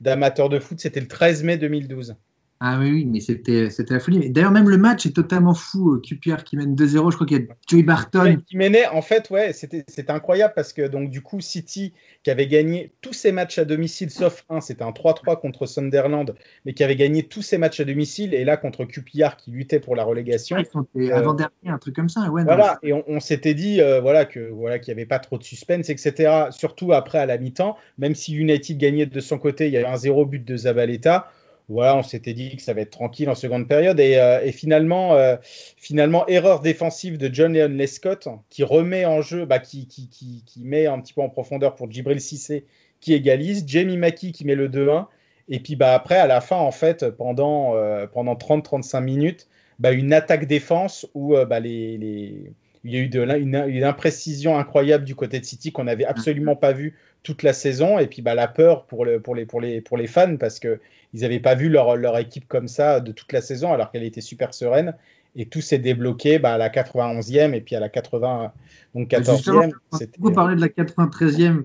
d'amateur de, de foot. C'était le 13 mai 2012. Ah oui, oui, mais c'était la folie. D'ailleurs, même le match est totalement fou. QPR qui mène 2-0, je crois qu'il y a Joey Barton. Qui menait, en fait, ouais, c'était incroyable parce que donc du coup, City, qui avait gagné tous ses matchs à domicile, sauf un, c'était un 3-3 contre Sunderland, mais qui avait gagné tous ses matchs à domicile, et là contre QPR qui luttait pour la relégation. Ah, ils sont euh, avant-dernier, un truc comme ça. Ouais, voilà, non, et on, on s'était dit euh, voilà, que voilà, qu'il n'y avait pas trop de suspense, etc. Surtout après à la mi-temps, même si United gagnait de son côté, il y avait un zéro but de Zabaleta voilà, on s'était dit que ça va être tranquille en seconde période. Et, euh, finalement, euh, finalement, erreur défensive de John Leon Lescott qui remet en jeu, bah, qui, qui, qui, qui, met un petit peu en profondeur pour Djibril Cissé qui égalise, Jamie Mackie qui met le 2-1. Et puis bah, après, à la fin, en fait, pendant, euh, pendant 30-35 minutes, bah, une attaque-défense où bah, les, il y a eu de, une, une imprécision incroyable du côté de City qu'on n'avait absolument pas vu toute la saison. Et puis bah, la peur pour, le, pour, les, pour, les, pour les fans parce que ils n'avaient pas vu leur, leur, équipe comme ça de toute la saison alors qu'elle était super sereine. Et tout s'est débloqué bah, à la 91e et puis à la 80, donc 14e. On a beaucoup parlé de la 93e,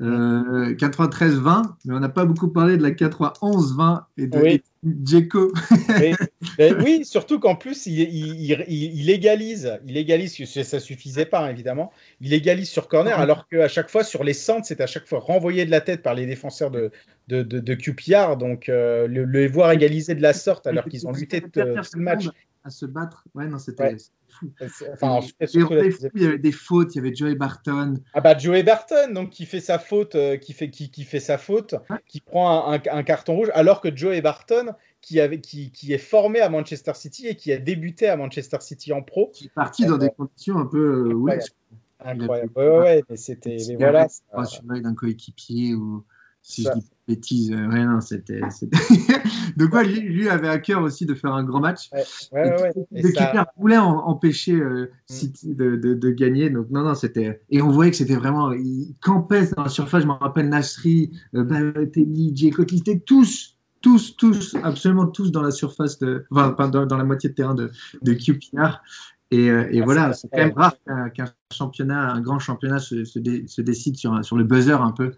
euh, 93-20, mais on n'a pas beaucoup parlé de la 91-20 et de oui. Djeko. oui, surtout qu'en plus, il, il, il, il, égalise. Il égalise, ça suffisait pas, hein, évidemment. Il égalise sur corner, alors qu'à chaque fois, sur les centres, c'est à chaque fois renvoyé de la tête par les défenseurs de, de, de, de QPR. Donc, euh, le, le, voir égaliser de la sorte, alors qu'ils ont lutté tout le match. À se battre, ouais, non, c'était. Ouais. Fou. Enfin, il, il y avait des fautes, il y avait Joey Barton. Ah bah Joey Barton, donc qui fait sa faute, euh, qui fait qui, qui fait sa faute, ouais. qui prend un, un, un, carton rouge, alors que Joey Barton, qui, avait, qui, qui, est formé à Manchester City et qui a débuté à Manchester City en pro. Qui est parti dans des conditions un peu. Euh, incroyable. Ouais, incroyable. Ouais, ouais, mais c'était. Voilà. Pas sur l'œil d'un coéquipier ou si ça. Dis bêtises, euh, c'était. Donc, ouais, lui, lui, avait à cœur aussi de faire un grand match. Ouais, ouais, ouais. De ça... voulait en, empêcher euh, City mm. de, de, de, gagner. Donc, non, non, c'était. Et on voyait que c'était vraiment. Il campait dans la surface. Je me rappelle Nasri, euh, Balotelli, ils étaient tous, tous, tous, absolument tous dans la surface de. Enfin, dans, dans la moitié de terrain de, de QPR. Et, euh, et ah, voilà, c'est quand même rare qu'un qu championnat, un grand championnat se, se, dé, se décide sur, sur le buzzer un peu.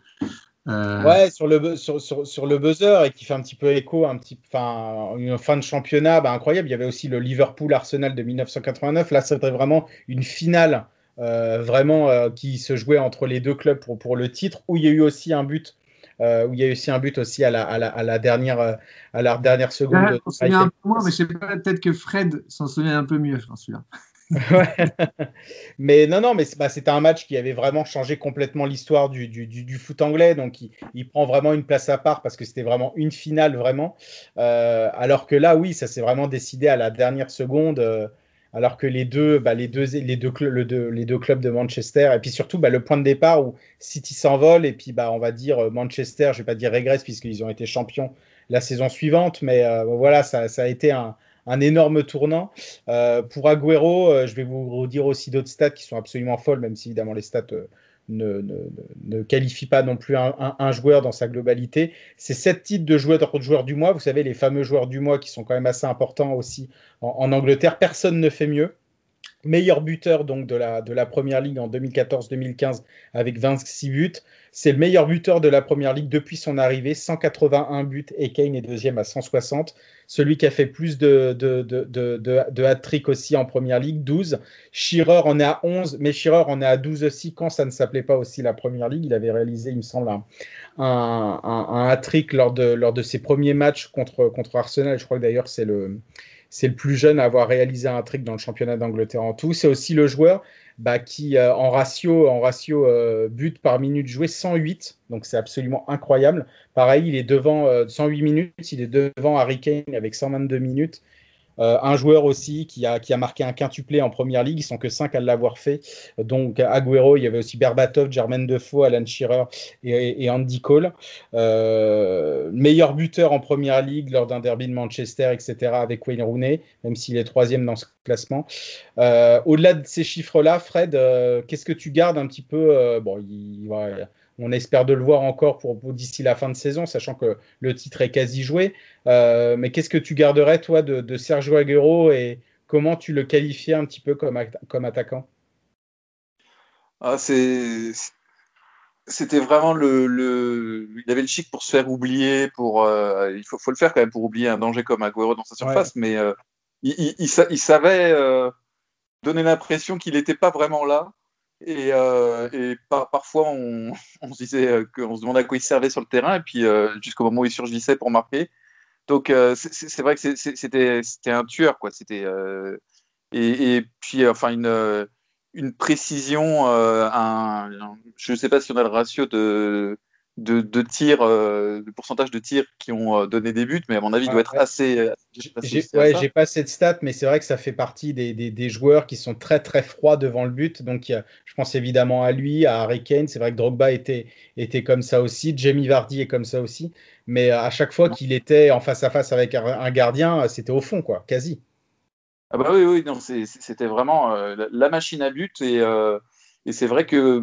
Euh... Ouais, sur le, sur, sur, sur, le buzzer et qui fait un petit peu écho, un petit, enfin, une fin de championnat bah, incroyable. Il y avait aussi le Liverpool-Arsenal de 1989. Là, c'était vraiment une finale euh, vraiment euh, qui se jouait entre les deux clubs pour, pour le titre, où il y a eu aussi un but. Euh, où il y a eu aussi un but aussi à la, à la, à la dernière, à la dernière seconde. Ouais, on se souvient un peu moins, mais je sais pas, peut-être que Fred s'en souvient un peu mieux, je pense, celui-là. mais non, non, mais bah, un match qui avait vraiment changé complètement l'histoire du, foot anglais. Donc, il, prend vraiment une place à part parce que c'était vraiment une finale, vraiment. Euh, alors que là, oui, ça s'est vraiment décidé à la dernière seconde. Euh, alors que les deux, bah, les deux, les deux, le, les deux clubs de Manchester, et puis surtout bah, le point de départ où City s'envole, et puis bah, on va dire Manchester, je vais pas dire régresse puisqu'ils ont été champions la saison suivante, mais voilà, ça, a été un, un énorme tournant. pour Agüero, je vais vous redire aussi d'autres stats qui sont absolument folles, même si évidemment les stats ne, ne, ne, qualifie pas non plus un, un, joueur dans sa globalité. C'est sept titres de joueur, joueur du mois. Vous savez, les fameux joueurs du mois qui sont quand même assez importants aussi en Angleterre. Personne ne fait mieux. Meilleur buteur donc de la, de la première ligue en 2014-2015 avec 26 buts. C'est le meilleur buteur de la première ligue depuis son arrivée, 181 buts et Kane est deuxième à 160. Celui qui a fait plus de, hat-trick aussi en première ligue, 12. Shearer en est à 11, mais Shearer en est à 12 aussi quand ça ne s'appelait pas aussi la première ligue. Il avait réalisé, il me semble, un, hat-trick lors de, ses premiers matchs contre Arsenal. Je crois que d'ailleurs c'est le, c'est le plus jeune à avoir réalisé un trick dans le championnat d'Angleterre en tout. C'est aussi le joueur bah, qui, euh, en ratio, en ratio euh, but par minute joué, 108. Donc c'est absolument incroyable. Pareil, il est devant 108 euh, minutes, il est devant Harry Kane avec 122 minutes. Euh, un joueur aussi qui a, marqué un quintuplé en première ligue, ils sont que cinq à l'avoir fait. Donc Agüero, il y avait aussi Berbatov, Jermaine Defoe, Alan Shearer et, Andy Cole. Euh, meilleur buteur en première ligue lors d'un derby de Manchester, etc. avec Wayne Rooney, même s'il est troisième dans ce classement. Euh, au-delà de ces chiffres-là, Fred, qu'est-ce que tu gardes un petit peu Bon, on espère de le voir encore pour, d'ici la fin de saison, sachant que le titre est quasi joué. Euh, mais qu'est-ce que tu garderais, toi, de, Sergio Aguero et comment tu le qualifiais un petit peu comme, comme attaquant? Ah, C'était vraiment le, Il avait le chic pour se faire oublier. Pour, euh, il faut, le faire quand même pour oublier un danger comme Aguero dans sa surface. Mais euh, il, savait donner l'impression qu'il n'était pas vraiment là. Et, euh, parfois, on, se disait euh, qu'on se demandait à quoi il servait sur le terrain, et puis euh, jusqu'au moment où il surgissait pour marquer. Donc, c'est vrai que c'était un tueur, quoi. C'était et, puis, enfin, une, précision, je ne sais pas si on a le ratio de de, de tirs, euh, de pourcentage de tirs qui ont euh, donné des buts, mais à mon avis, doit être assez. Euh, j'ai ouais, j'ai pas cette stat, mais c'est vrai que ça fait partie des, des, des, joueurs qui sont très très froids devant le but. Donc, je pense évidemment à lui, à Harry Kane. C'est vrai que Drogba était, était comme ça aussi. Jamie Vardy est comme ça aussi. Mais à chaque fois qu'il était en face à face avec un, gardien, c'était au fond, quoi, quasi. Ah bah oui, oui, non, c'était vraiment la machine à but et, et c'est vrai que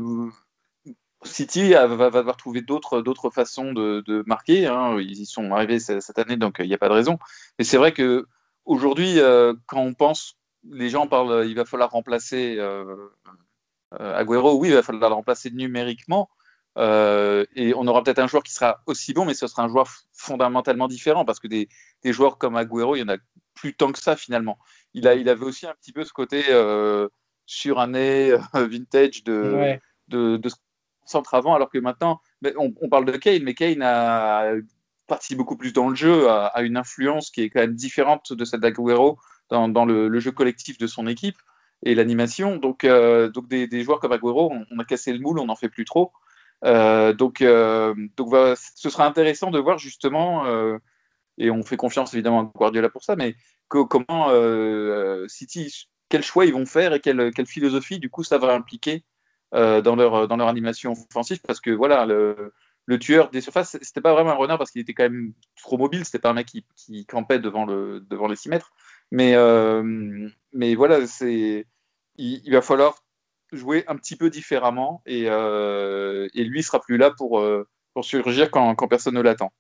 City va, va, devoir trouver d'autres façons de, marquer. Hein. Ils y sont arrivés cette année, donc il n'y a pas de raison. Mais c'est vrai que aujourd'hui, euh, quand on pense, les gens parlent, il va falloir remplacer euh, euh, Agüero. Oui, il va falloir le remplacer numériquement. et on aura peut-être un joueur qui sera aussi bon, mais ce sera un joueur fondamentalement différent parce que des, joueurs comme Agüero, il y en a plus tant que ça finalement. Il, a, il avait aussi un petit peu ce côté suranné, vintage de, de, de, centre avant, alors que maintenant, on, on, parle de Kane, mais Kane a participé beaucoup plus dans le jeu, a, une influence qui est quand même différente de celle d'Aguero dans, dans le, jeu collectif de son équipe et l'animation. Donc, euh, donc des, joueurs comme Aguero, on, a cassé le moule, on n'en fait plus trop. Euh, donc, euh, donc ce sera intéressant de voir justement, et on fait confiance évidemment à Guardiola pour ça, mais comment City, quel choix ils vont faire et quelle, quelle philosophie du coup ça va impliquer euh, dans, leur, dans leur animation offensive parce que voilà, le, le tueur des surfaces, c'était pas vraiment un renard parce qu'il était quand même trop mobile, c'était pas un mec qui, qui, campait devant, le, devant les 6 mètres. Mais, euh, mais voilà, c'est, il, va falloir jouer un petit peu différemment et, euh, et lui sera plus là pour, pour surgir quand, quand personne ne l'attend.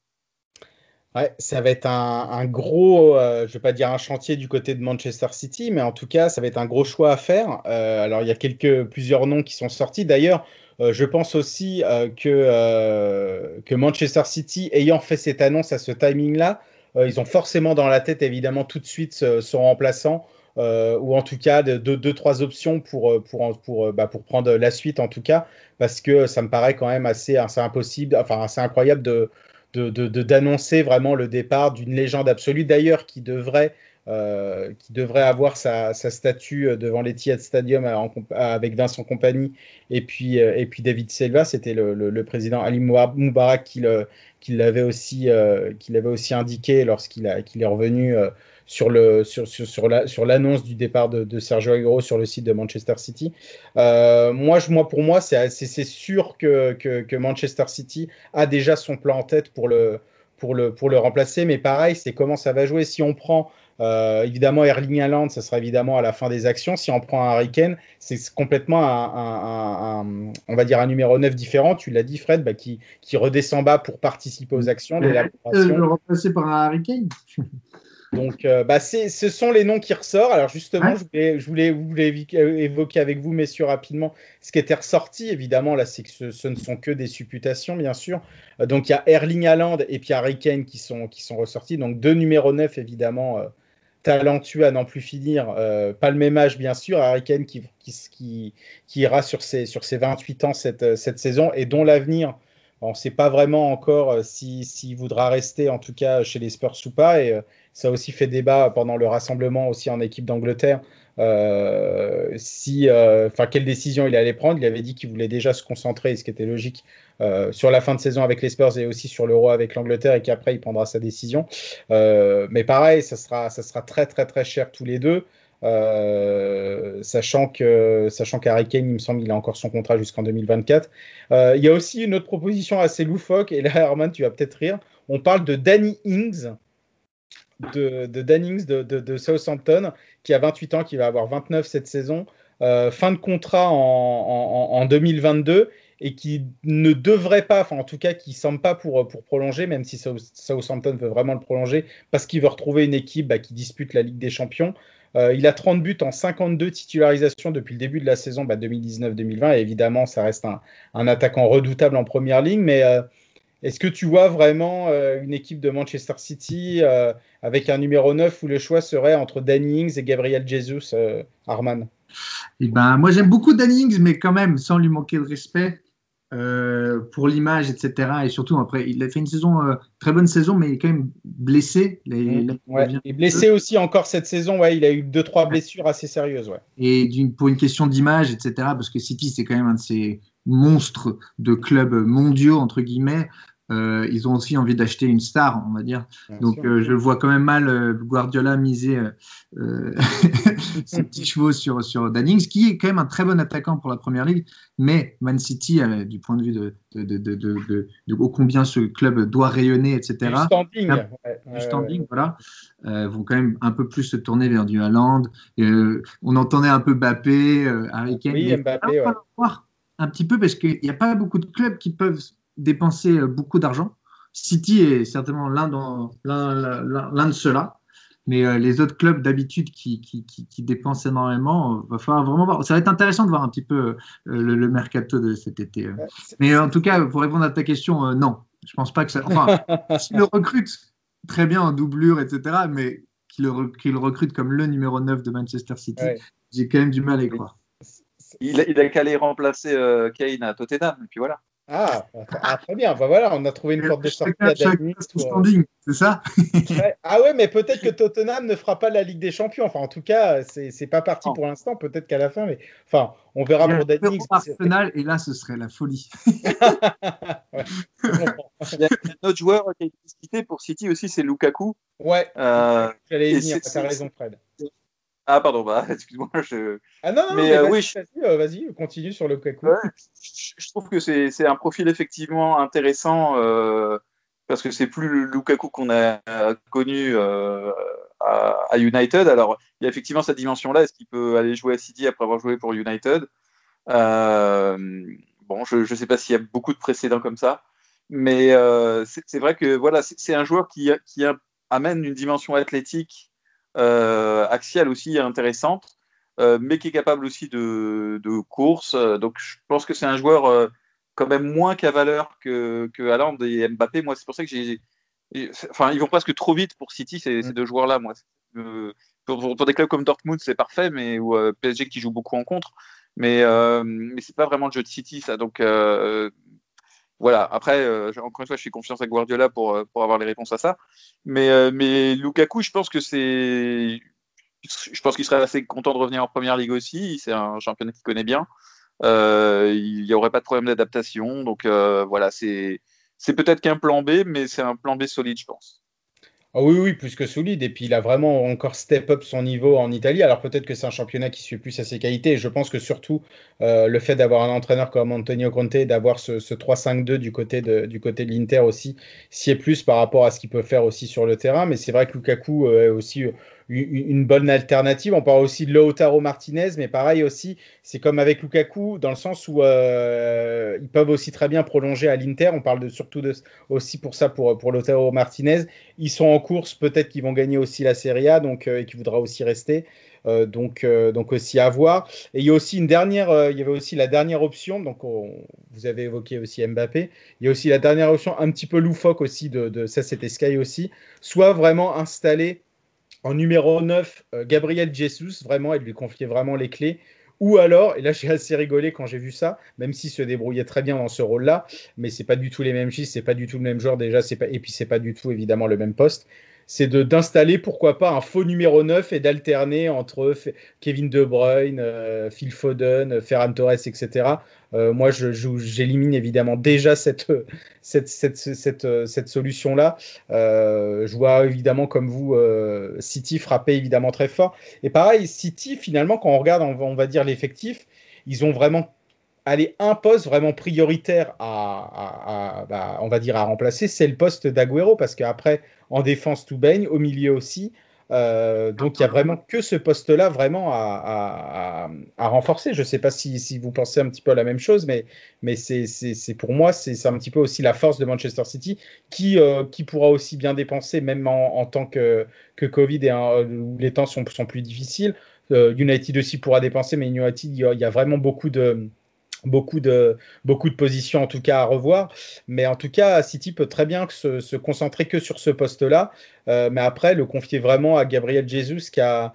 Ouais, ça va être un, gros, euh, je ne vais pas dire un chantier du côté de Manchester City, mais en tout cas, ça va être un gros choix à faire. Euh, alors, il y a quelques, plusieurs noms qui sont sortis. D'ailleurs, euh, je pense aussi que, que Manchester City, ayant fait cette annonce à ce timing-là, ils ont forcément dans la tête, évidemment, tout de suite son remplaçant. ou en tout cas deux, deux, trois options pour, pour, pour, bah, pour prendre la suite en tout cas parce que ça me paraît quand même assez, assez impossible enfin assez incroyable de, d'annoncer de, vraiment le départ d'une légende absolue, d'ailleurs qui devrait, euh, qui devrait avoir sa, statue euh, devant l'Etihad Stadium avec Vincent Compagnie et puis, euh, et puis David Silva, c'était le, président Ali Moubarak qui l'avait aussi, qui aussi indiqué lorsqu'il qu'il est revenu sur le sur, sur, sur la sur l'annonce du départ de, de, Sergio Aguero sur le site de Manchester City. Euh, moi, je, moi, pour moi, c'est c'est sûr que, que, que, Manchester City a déjà son plan en tête pour le pour le, pour le remplacer. Mais pareil, c'est comment ça va jouer. Si on prend euh, évidemment Erling Haaland, ça sera évidemment à la fin des actions. Si on prend un Harry c'est complètement un, on va dire un numéro 9 différent. Tu l'as dit, Fred, bah, qui, qui redescend bas pour participer aux actions. Le remplacer par un Harry Kane donc, euh, bah, ce sont les noms qui ressortent. Alors, justement, je, voulais, voulais, évoquer avec vous, messieurs, rapidement ce qui était ressorti. Évidemment, là, c'est que ce, ne sont que des supputations, bien sûr. Euh, donc, il y a Erling Haaland et puis Harry Kane qui sont, qui sont ressortis. Donc, deux numéros 9, évidemment, euh, talentueux à n'en plus finir. pas le même âge, bien sûr. Harry Kane qui, qui, qui, ira sur ses, sur ses 28 ans cette, cette saison et dont l'avenir. On ne sait pas vraiment encore s'il si, voudra rester, en tout cas, chez les Spurs ou pas. Et, ça a aussi fait débat pendant le rassemblement aussi en équipe d'Angleterre. Euh, si, euh, enfin, quelle décision il allait prendre. Il avait dit qu'il voulait déjà se concentrer, ce qui était logique, euh, sur la fin de saison avec les Spurs et aussi sur l'Euro avec l'Angleterre, et qu'après il prendra sa décision. mais pareil, ça sera, ça sera très très très cher tous les deux. Sachant que sachant il me semble, il a encore son contrat jusqu'en 2024. il y a aussi une autre proposition assez loufoque, et là, Herman, tu vas peut-être rire. On parle de Danny Ings, de, de Dannings de, Southampton, qui a 28 ans, qui va avoir 29 cette saison, euh, fin de contrat en, 2022 et qui ne devrait pas, enfin en tout cas qui ne semble pas pour, pour prolonger, même si Southampton veut vraiment le prolonger, parce qu'il veut retrouver une équipe bah, qui dispute la Ligue des Champions. Euh, il a 30 buts en 52 titularisations depuis le début de la saison 2019-2020. Bah, et évidemment, ça reste un, attaquant redoutable en première ligne. Mais euh, est-ce que tu vois vraiment une équipe de Manchester City avec un numéro 9 où le choix serait entre Danny Ings et Gabriel Jesus, euh, Arman? Eh ben, Moi, j'aime beaucoup Danny Ings, mais quand même, sans lui manquer de respect euh, pour l'image, etc. Et surtout, après, il a fait une saison, euh, très bonne saison, mais il est quand même blessé. Il est blessé aussi encore cette saison. Ouais, il a eu deux, trois blessures assez sérieuses. Ouais. Et pour une question d'image, etc., parce que City, c'est quand même un de ces monstres de clubs mondiaux, entre guillemets. Euh, ils ont aussi envie d'acheter une star, on va dire. Donc, euh, je vois quand même mal euh, Guardiola miser ses petits chevaux sur, sur Dannings, qui est quand même un très bon attaquant pour la première ligue. Mais Man City, du point de vue de, de, de, de, combien ce club doit rayonner, etc. Du standing. du standing, voilà. vont quand même un peu plus se tourner vers du Haaland. on entendait un peu Mbappé, Harry Kane. Oui, Mbappé, un petit peu parce qu'il n'y a pas beaucoup de clubs qui peuvent dépenser euh, beaucoup d'argent. City est certainement l'un de ceux-là. Mais euh, les autres clubs d'habitude qui, qui, dépensent énormément, euh, va falloir vraiment voir. Ça va être intéressant de voir un petit peu le, mercato de cet été. Mais en tout cas, pour répondre à ta question, non. Je pense pas que ça. Enfin, s'il le recrute très bien en doublure, etc., mais qu'il le, recrute comme le numéro 9 de Manchester City, j'ai quand même du mal à y croire. Il a, il a qu'à aller remplacer Kane à Tottenham, et puis voilà. Ah, ah, très bien. voilà, on a trouvé une porte de sortie à standing, c'est ça Ah ouais, mais peut-être que Tottenham ne fera pas la Ligue des Champions. Enfin, en tout cas, c'est pas parti pour l'instant. Peut-être qu'à la fin, mais enfin, on verra pour Danny. Arsenal, et là, ce serait la folie. Il y a un autre joueur qui a été cité pour City aussi, c'est Lukaku. Ouais. Euh, J'allais y venir. T'as raison, Fred. Ah, pardon, bah, excuse-moi. Je... Ah non, non, mais, euh, oui, euh, vas-y, continue sur le Lukaku. je trouve que c'est un profil effectivement intéressant euh, parce que c'est plus le Lukaku qu'on a connu à, United. Alors, il y a effectivement cette dimension-là. Est-ce qu'il peut aller jouer à City après avoir joué pour United? Bon, je ne sais pas s'il y a beaucoup de précédents comme ça. Mais c'est vrai que voilà, c'est un joueur qui, qui amène une dimension athlétique euh, axiale aussi intéressante, euh, mais qui est capable aussi de, de course. Donc je pense que c'est un joueur euh, quand même moins cavaleur que, que Haaland et Mbappé. Moi, c'est pour ça que j'ai. Enfin, ils vont presque trop vite pour City, ces, ces mm. deux joueurs-là. Moi, pour, pour, des clubs comme Dortmund, c'est parfait, mais ou PSG qui joue beaucoup en contre. Mais, euh, mais c'est pas vraiment le jeu de City, ça. Donc, voilà, après, euh, encore une fois, je suis confiance à Guardiola pour, euh, avoir les réponses à ça. Mais, euh, mais Lukaku, je pense que c'est. Je pense qu'il serait assez content de revenir en première ligue aussi. C'est un championnat qu'il connaît bien. il n'y aurait pas de problème d'adaptation. Donc voilà, c'est peut-être qu'un plan B, mais c'est un plan B solide, je pense. Ah oui, oui, plus que solide. Et puis, il a vraiment encore step up son niveau en Italie. Alors, peut-être que c'est un championnat qui suit plus à ses qualités. Et je pense que surtout, euh, le fait d'avoir un entraîneur comme Antonio Conte, d'avoir ce, 3-5-2 du côté de, du côté de l'Inter aussi, s'y est plus par rapport à ce qu'il peut faire aussi sur le terrain. Mais c'est vrai que Lukaku euh, est aussi une bonne alternative. On parle aussi de Lautaro Martinez, mais pareil aussi, c'est comme avec Lukaku, dans le sens où euh, ils peuvent aussi très bien prolonger à l'Inter. On parle de, surtout de, aussi pour ça, pour, pour Lautaro Martinez. Ils sont en course, peut-être qu'ils vont gagner aussi la Serie A, donc, euh, et qu'il voudra aussi rester. Euh, donc, donc aussi à voir. Et il y a aussi une dernière, il y avait aussi la dernière option. Donc vous avez évoqué aussi Mbappé. Il y a aussi la dernière option, un petit peu loufoque aussi de, de ça, c'était Sky aussi. Soit vraiment installer en numéro 9, euh, Gabriel Jesus, vraiment, elle lui confiait vraiment les clés. Ou alors, et là j'ai assez rigolé quand j'ai vu ça, même s'il se débrouillait très bien dans ce rôle-là, mais c'est pas du tout les mêmes chiffres, c'est pas du tout le même genre déjà, et puis c'est pas du tout évidemment le même poste c'est d'installer, pourquoi pas, un faux numéro 9 et d'alterner entre Kevin De Bruyne, euh, Phil Foden, Ferran Torres, etc. Euh, moi, j'élimine évidemment déjà cette, cette, cette, cette solution-là. Euh, je vois évidemment, comme vous, City frapper évidemment très fort. Et pareil, City, finalement, quand on regarde, on va dire l'effectif, ils ont vraiment allez, un poste vraiment prioritaire à, bah, on va dire, à remplacer, c'est le poste d'Aguero, parce qu'après, en défense, tout baigne, au milieu aussi. Euh, donc, il n'y a vraiment que ce poste-là vraiment à, renforcer. Je ne sais pas si, vous pensez un petit peu à la même chose, mais, c'est pour moi, c'est un petit peu aussi la force de Manchester City qui, euh, pourra aussi bien dépenser, même en, tant que, Covid et où les temps sont, sont plus difficiles. Euh, United aussi pourra dépenser, mais United, il y a vraiment beaucoup de beaucoup de, beaucoup de positions en tout cas à revoir. Mais en tout cas, City peut très bien se, se concentrer que sur ce poste-là. Euh, mais après, le confier vraiment à Gabriel Jesus qui a,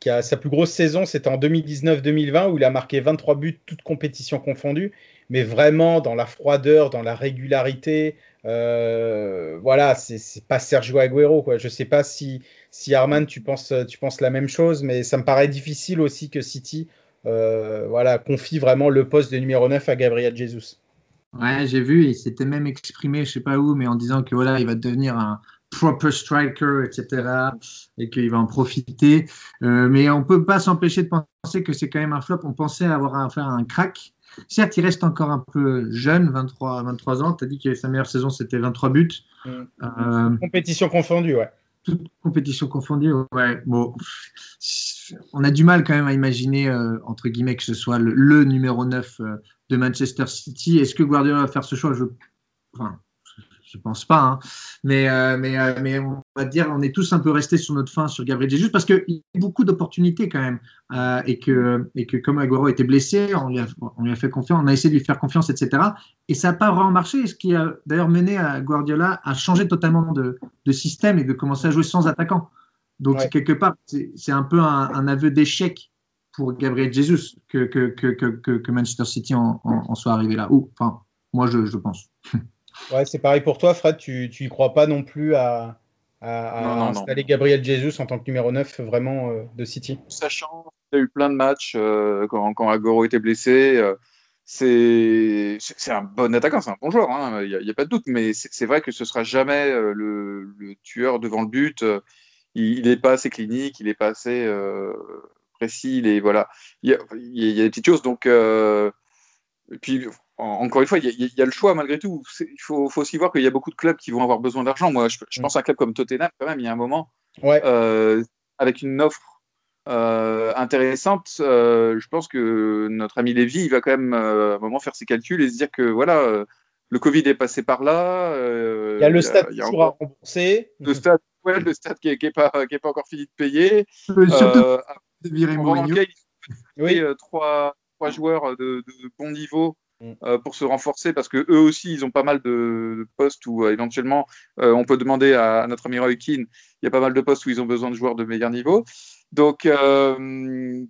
qui a sa plus grosse saison, c'était en 2019-2020 où il a marqué 23 buts, toutes compétitions confondues. Mais vraiment dans la froideur, dans la régularité. Euh, voilà, c'est pas Sergio Aguero. Quoi. Je sais pas si, si Arman, tu penses, tu penses la même chose, mais ça me paraît difficile aussi que City voilà, confie vraiment le poste de numéro 9 à Gabriel Jesus. Ouais, j'ai vu, il s'était même exprimé, je sais pas où, mais en disant que voilà, il va devenir un proper striker, etc., et qu'il va en profiter. Euh, mais on peut pas s'empêcher de penser que c'est quand même un flop. On pensait avoir à faire un crack. Certes, il reste encore un peu jeune, 23, 23 ans. Tu as dit que sa meilleure saison, c'était 23 buts. Mm. Euh, Compétition confondue, ouais toute compétition confondue, ouais, bon, on a du mal quand même à imaginer, euh, entre guillemets, que ce soit le, numéro 9 euh, de Manchester City. Est-ce que Guardiola va faire ce choix? Je, enfin, je pense pas, hein. mais, euh, mais, euh, mais on va dire, on est tous un peu restés sur notre fin sur Gabriel Jesus parce qu'il y a beaucoup d'opportunités quand même euh, et, que, et que comme Aguero était blessé, on lui, a, on lui, a, fait confiance, on a essayé de lui faire confiance, etc. Et ça n'a pas vraiment marché, ce qui a d'ailleurs mené à Guardiola à changer totalement de, de, système et de commencer à jouer sans attaquant. Donc quelque part, c'est un peu un, aveu d'échec pour Gabriel Jesus que, que, que, que, Manchester City en, en, soit arrivé là. Ou, enfin, moi je, je pense. Ouais, c'est pareil pour toi, Fred. Tu n'y crois pas non plus à, à, installer Gabriel Jesus en tant que numéro 9 vraiment euh, de City Sachant qu'il y a eu plein de matchs euh, quand, quand Agoro était blessé. Euh, c'est un bon attaquant, c'est un bon joueur, hein, il n'y a, pas de doute, mais c'est vrai que ce sera jamais le, tueur devant le but. Il n'est pas assez clinique, il n'est pas assez précis. Il est, voilà. il, y a, il y a des petites choses. Donc, et puis, encore une fois, il y, a le choix malgré tout. Il faut, aussi voir qu'il y a beaucoup de clubs qui vont avoir besoin d'argent. Moi, je, mm. pense à un club comme Tottenham, quand même, il y a un moment, euh, avec une offre euh, intéressante, euh, je pense que notre ami Lévy, il va quand même à un moment faire ses calculs et se dire que voilà, le Covid est passé par là. il y a le stade qui sera remboursé. Le stade, le stade qui n'est pas, pas encore fini de payer. surtout de virer Oui. Trois, trois joueurs de, de bon niveau. Euh, pour se renforcer parce que eux aussi ils ont pas mal de postes où euh, éventuellement euh, on peut demander à, notre ami Roy Keane il y a pas mal de postes où ils ont besoin de joueurs de meilleur niveau. Donc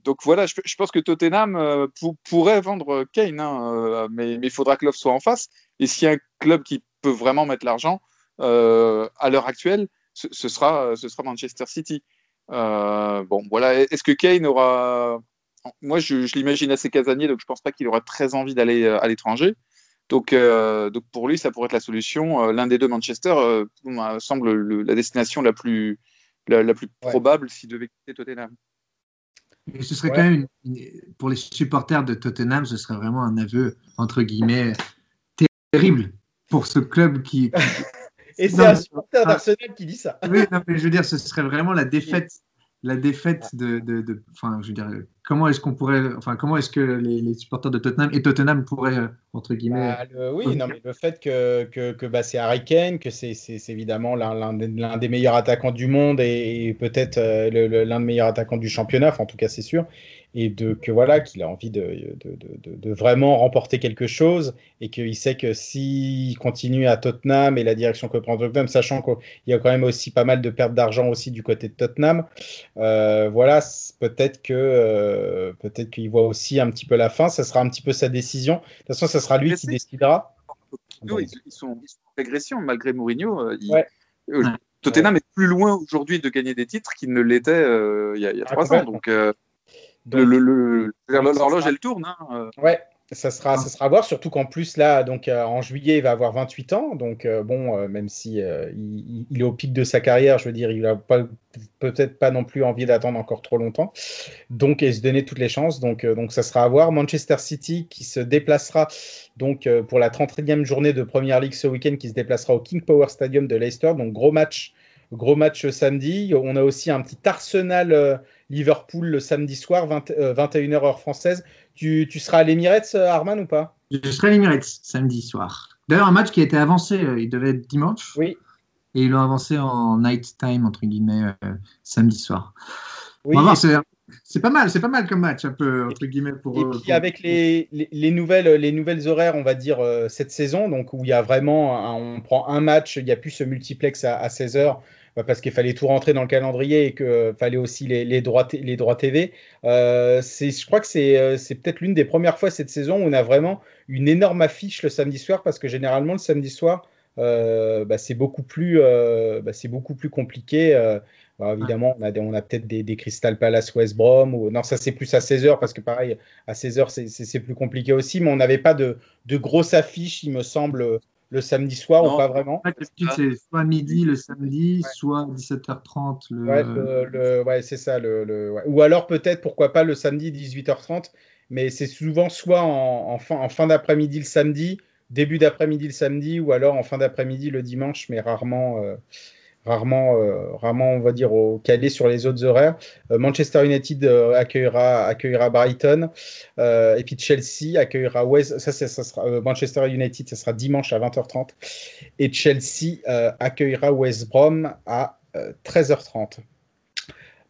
donc voilà je, pense que Tottenham pourrait vendre Kane hein, mais il faudra que l'offre soit en face. Et s'il y a un club qui peut vraiment mettre l'argent à l'heure actuelle ce, sera ce sera Manchester City. Bon voilà. Est-ce que Kane aura moi, je, l'imagine assez casanier, donc je pense pas qu'il aura très envie d'aller euh, à l'étranger. Donc, euh, donc pour lui, ça pourrait être la solution. Euh, l'un des deux Manchester euh, me semble le- la destination la plus, la, la plus Ouais. probable s'il devait quitter Tottenham. Et ce serait Ouais. quand même, une- pour les supporters de Tottenham, ce serait vraiment un aveu, entre guillemets, terrible pour ce club qui. Et c'est un supporter d'Arsenal qui dit ça. Oui, non, mais je veux dire, ce serait vraiment la défaite, la défaite de, de, de- enfin, je veux dire, comment est-ce qu'on pourrait, enfin, comment est-ce que les, les supporters de Tottenham et Tottenham pourraient, euh, entre guillemets, Bah, le- oui, non, mais le fait que, que, que bah, c'est Harry Kane, que c'est évidemment l'un des, l'un des meilleurs attaquants du monde et, et peut-être euh, l'un des meilleurs attaquants du championnat, enfin, en tout cas c'est sûr, et de, que voilà qu'il a envie de, de, de- de- de vraiment remporter quelque chose et qu'il sait que s'il continue à Tottenham et la direction que prend Tottenham, sachant qu'il y a quand même aussi pas mal de pertes d'argent aussi du côté de Tottenham, euh, voilà, peut-être que euh, peut-être qu'il voit aussi un petit peu la fin, ça sera un petit peu sa décision. De toute façon, ça sera lui qui décidera. Ils, ils sont, ils sont en régression malgré Mourinho. euh, Ouais. Tottenham est plus loin aujourd'hui de gagner des titres qu'il ne l'était il y a, il y a Ah, trois ans. Donc, l'horloge, sera- elle tourne. hein, euh. Ouais, ça sera, ça sera à voir, surtout qu'en plus, là, donc euh, en juillet, il va avoir 28 ans. Donc, euh, bon, euh, même si euh, il, est au pic de sa carrière, je veux dire, il n'a peut-être pas non plus envie d'attendre encore trop longtemps. Donc, et se donner toutes les chances. Donc, euh, donc ça sera à voir. Manchester City qui se déplacera donc euh, pour la 31e journée de Premier League ce week-end, qui se déplacera au King Power Stadium de Leicester. Donc, gros match. Gros match samedi. On a aussi un petit Arsenal euh, Liverpool le samedi soir, 20, euh, 21h heure française. Tu, tu seras à l'Emirates, euh, Arman, ou pas? Je serai à l'Emirates samedi soir. D'ailleurs, un match qui a été avancé, euh, il devait être dimanche. Oui. Et ils l'ont avancé en night time, entre guillemets, euh, samedi soir. Oui. On va voir, c'est, pas mal, c'est pas mal comme match, un peu, entre guillemets, pour. Et puis pour- avec les, les, les nouvelles, les nouvelles horaires, on va dire, euh, cette saison, donc où il y a vraiment, un- on prend un match, il n'y a plus ce multiplex à, 16 heures, bah, parce qu'il fallait tout rentrer dans le calendrier et qu'il fallait aussi les, les, droits, t- les droits TV. Euh, je crois que c'est, euh, c'est peut-être l'une des premières fois cette saison où on a vraiment une énorme affiche le samedi soir, parce que généralement, le samedi soir, euh, bah, c'est beaucoup plus, euh, bah, c'est beaucoup plus compliqué. euh, bah, évidemment, on a, des- on a peut-être des, des Crystal Palace West Brom. Ou... Non, ça c'est plus à 16h parce que pareil, à 16h c'est- plus compliqué aussi. Mais on n'avait pas de, de grosse affiche, il me semble, le samedi soir Non. ou pas vraiment. En fait, d'habitude, c'est soit midi le samedi, soit 17h30 le. Ouais, le- le- ouais, c'est ça. Le, le- ouais. Ou alors peut-être, pourquoi pas, le samedi 18h30. Mais c'est souvent soit en, en fin, en fin d'après-midi le samedi, début d'après-midi le samedi, ou alors en fin d'après-midi le dimanche, mais rarement, euh, rarement, euh, rarement, on va dire, au, calé sur les autres horaires. Euh, Manchester United euh, accueillera, accueillera Brighton, et puis Chelsea accueillera West. Ça, ça sera, Manchester United, ça sera dimanche à 20h30, et Chelsea accueillera West Brom à euh, 13h30.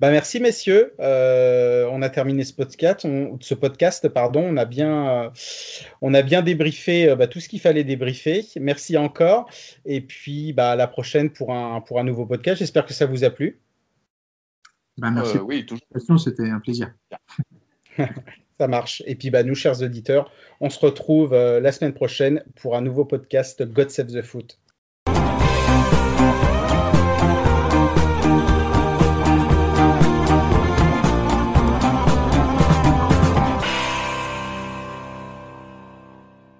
Bah, merci messieurs, Euh, on a terminé ce podcast, on, ce podcast pardon, on a bien, euh, on a bien débriefé euh, bah, tout ce qu'il fallait débriefer. Merci encore, et puis bah, à la prochaine pour un, pour un nouveau podcast. J'espère que ça vous a plu. Bah, merci. Euh, oui, toujours. C'était un plaisir. Ça marche. Et puis bah, nous, chers auditeurs, on se retrouve euh, la semaine prochaine pour un nouveau podcast God Save the Foot.